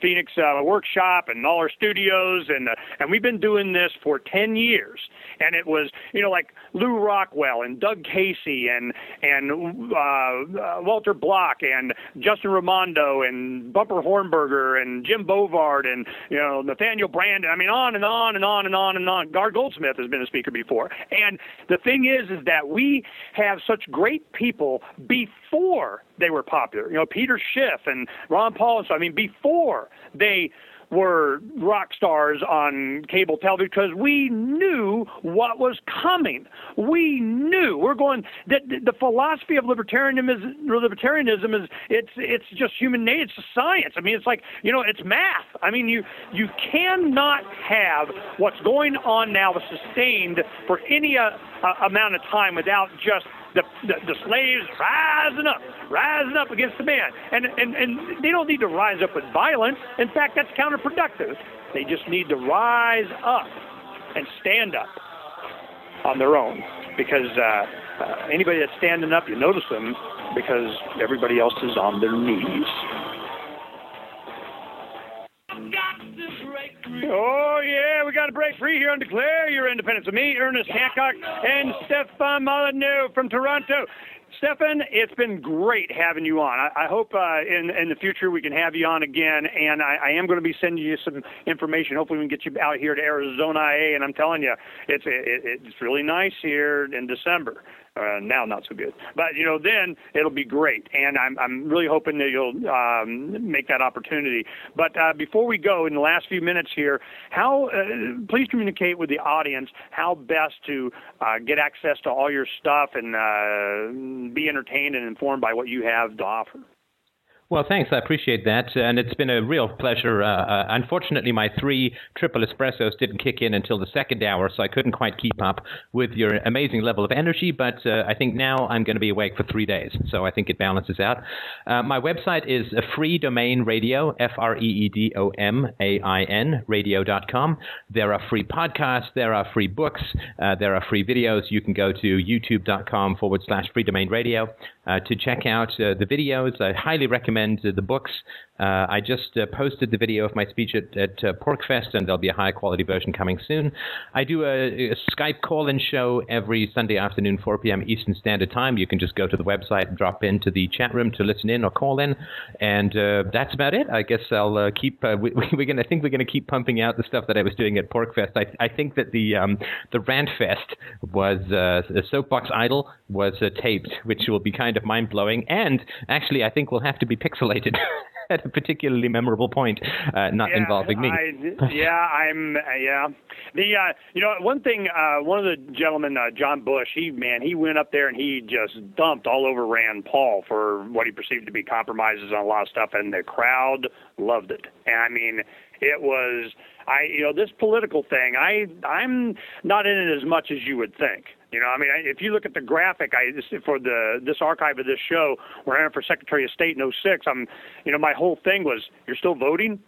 Phoenix uh, workshop and all our studios, and uh, and we've been doing this for ten years. And it was, you know, like Lew Rockwell and Doug Casey and and uh, uh, Walter Block and Justin Raimondo and Bumper Hornberger and Jim Bovard and you know Nathaniel Branden. I mean, on and on and on and on and on. Gard Goldsmith has been a speaker before. And the thing is, is that we have such great people before they were popular. You know, Peter Schiff and Ron Paul. and So I mean, before they were rock stars on cable television because we knew what was coming. We knew we're going that the philosophy of libertarianism is libertarianism is it's it's just human nature. It's a science. I mean, it's like you know, it's math. I mean, you you cannot have what's going on now sustained for any uh, uh, amount of time without just the, the, the slaves rising up, rising up against the man. And, and, and they don't need to rise up with violence. In fact, that's counterproductive. They just need to rise up and stand up on their own because uh, uh, anybody that's standing up, you notice them because everybody else is on their knees. Oh, yeah, we got to break free here and declare your independence. Of me, Ernest Hancock, and Stefan Molyneux from Toronto. Stefan, it's been great having you on. I, I hope uh, in in the future we can have you on again. And I, I am going to be sending you some information. Hopefully, we can get you out here to Arizona IA. And I'm telling you, it's it, it's really nice here in December. Uh, now not so good, but you know then it'll be great, and I'm I'm really hoping that you'll um, make that opportunity. But uh, before we go, in the last few minutes here, how uh, please communicate with the audience how best to uh, get access to all your stuff and uh, be entertained and informed by what you have to offer. Well, thanks. I appreciate that. And it's been a real pleasure. Uh, uh, unfortunately, my three triple espressos didn't kick in until the second hour, so I couldn't quite keep up with your amazing level of energy. But uh, I think now I'm going to be awake for three days, so I think it balances out. Uh, my website is Freedomain Radio, F R E E D O M A I N, radio.com. There are free podcasts, there are free books, uh, there are free videos. You can go to youtube.com forward slash freedomain radio uh, Uh, to check out uh, the videos. I highly recommend recommend the books. Uh, I just uh, posted the video of my speech at, at uh, PorcFest, and there'll be a high quality version coming soon. I do a, a Skype call in show every Sunday afternoon, 4 p.m. Eastern Standard Time. You can just go to the website and drop into the chat room to listen in or call in. And uh, that's about it. I guess I'll uh, keep, uh, we, are gonna, I think we're to keep pumping out the stuff that I was doing at PorcFest. I, I think that the, um, the Rant Fest was, the Soapbox Idol was taped, which will be kind of mind blowing. And actually, I think we'll have to be pixelated. at a particularly memorable point, uh, not yeah, involving me. I, yeah, I'm. Uh, yeah, the uh, you know one thing. Uh, one of the gentlemen, uh, John Bush, he man, he went up there and he just dumped all over Rand Paul for what he perceived to be compromises on a lot of stuff, and the crowd loved it. And I mean, it was I you know this political thing. I I'm not in it as much as you would think. You know, I mean, if you look at the graphic, I for the this archive of this show, where I am for Secretary of State in 06, I'm, you know, my whole thing was, you're still voting.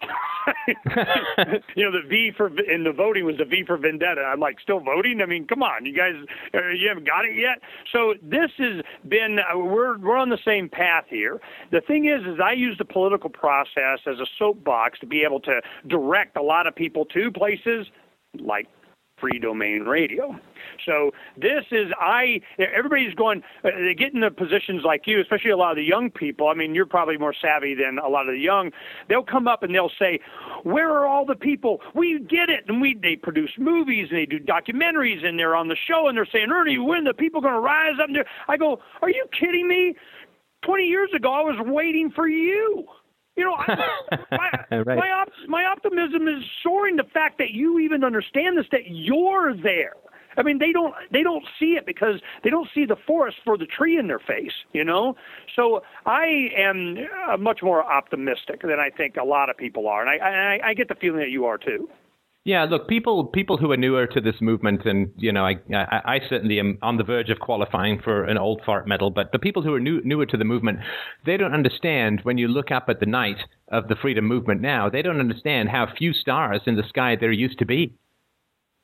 you know, the V for in the voting was the V for vendetta. I'm like, still voting? I mean, come on, you guys, uh, you haven't got it yet. So this has been, uh, we're we're on the same path here. The thing is, is I use the political process as a soapbox to be able to direct a lot of people to places like freedomain radio. So this is I. Everybody's going. Uh, they get into positions like you, especially a lot of the young people. I mean, you're probably more savvy than a lot of the young. They'll come up and they'll say, "Where are all the people? We get it." And we they produce movies and they do documentaries and they're on the show and they're saying, "Ernie, when the people going to rise up?" there?" I go, "Are you kidding me? Twenty years ago, I was waiting for you." You know, I, my, right. my, op- my optimism is soaring. The fact that you even understand this, that you're there. I mean, they don't they don't see it because they don't see the forest for the tree in their face, you know. So I am uh, much more optimistic than I think a lot of people are, and I I, I get the feeling that you are too. Yeah, look, people people who are newer to this movement, and you know, I, I, I certainly am on the verge of qualifying for an old fart medal. But the people who are new, newer to the movement, they don't understand when you look up at the night of the freedom movement now. They don't understand how few stars in the sky there used to be.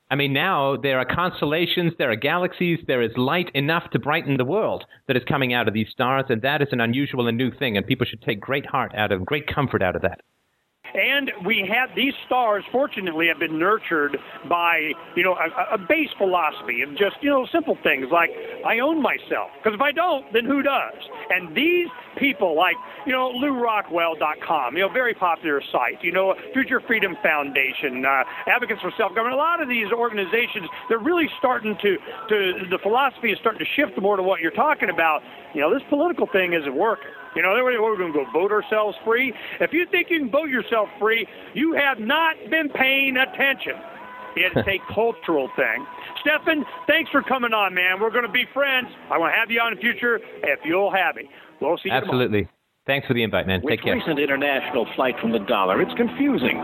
I mean, now there are constellations, there are galaxies, there is light enough to brighten the world that is coming out of these stars, and that is an unusual and new thing, and people should take great heart out of, great comfort out of that. And we have these stars, fortunately, have been nurtured by, you know, a, a base philosophy of just, you know, simple things like I own myself. Because if I don't, then who does? And these people like, you know, LewRockwell.com, you know, very popular site, you know, Future Freedom Foundation, uh, Advocates for Self-Government, a lot of these organizations, they're really starting to, to, the philosophy is starting to shift more to what you're talking about. You know, this political thing isn't working. You know, we're going to go vote ourselves free. If you think you can vote yourself free, you have not been paying attention. It's a cultural thing. Stefan, thanks for coming on, man. We're going to be friends. I want to have you on in the future if you'll have me. We'll see you Absolutely. Thanks for the invite, man. With Take care. recent international flight from the dollar, it's confusing.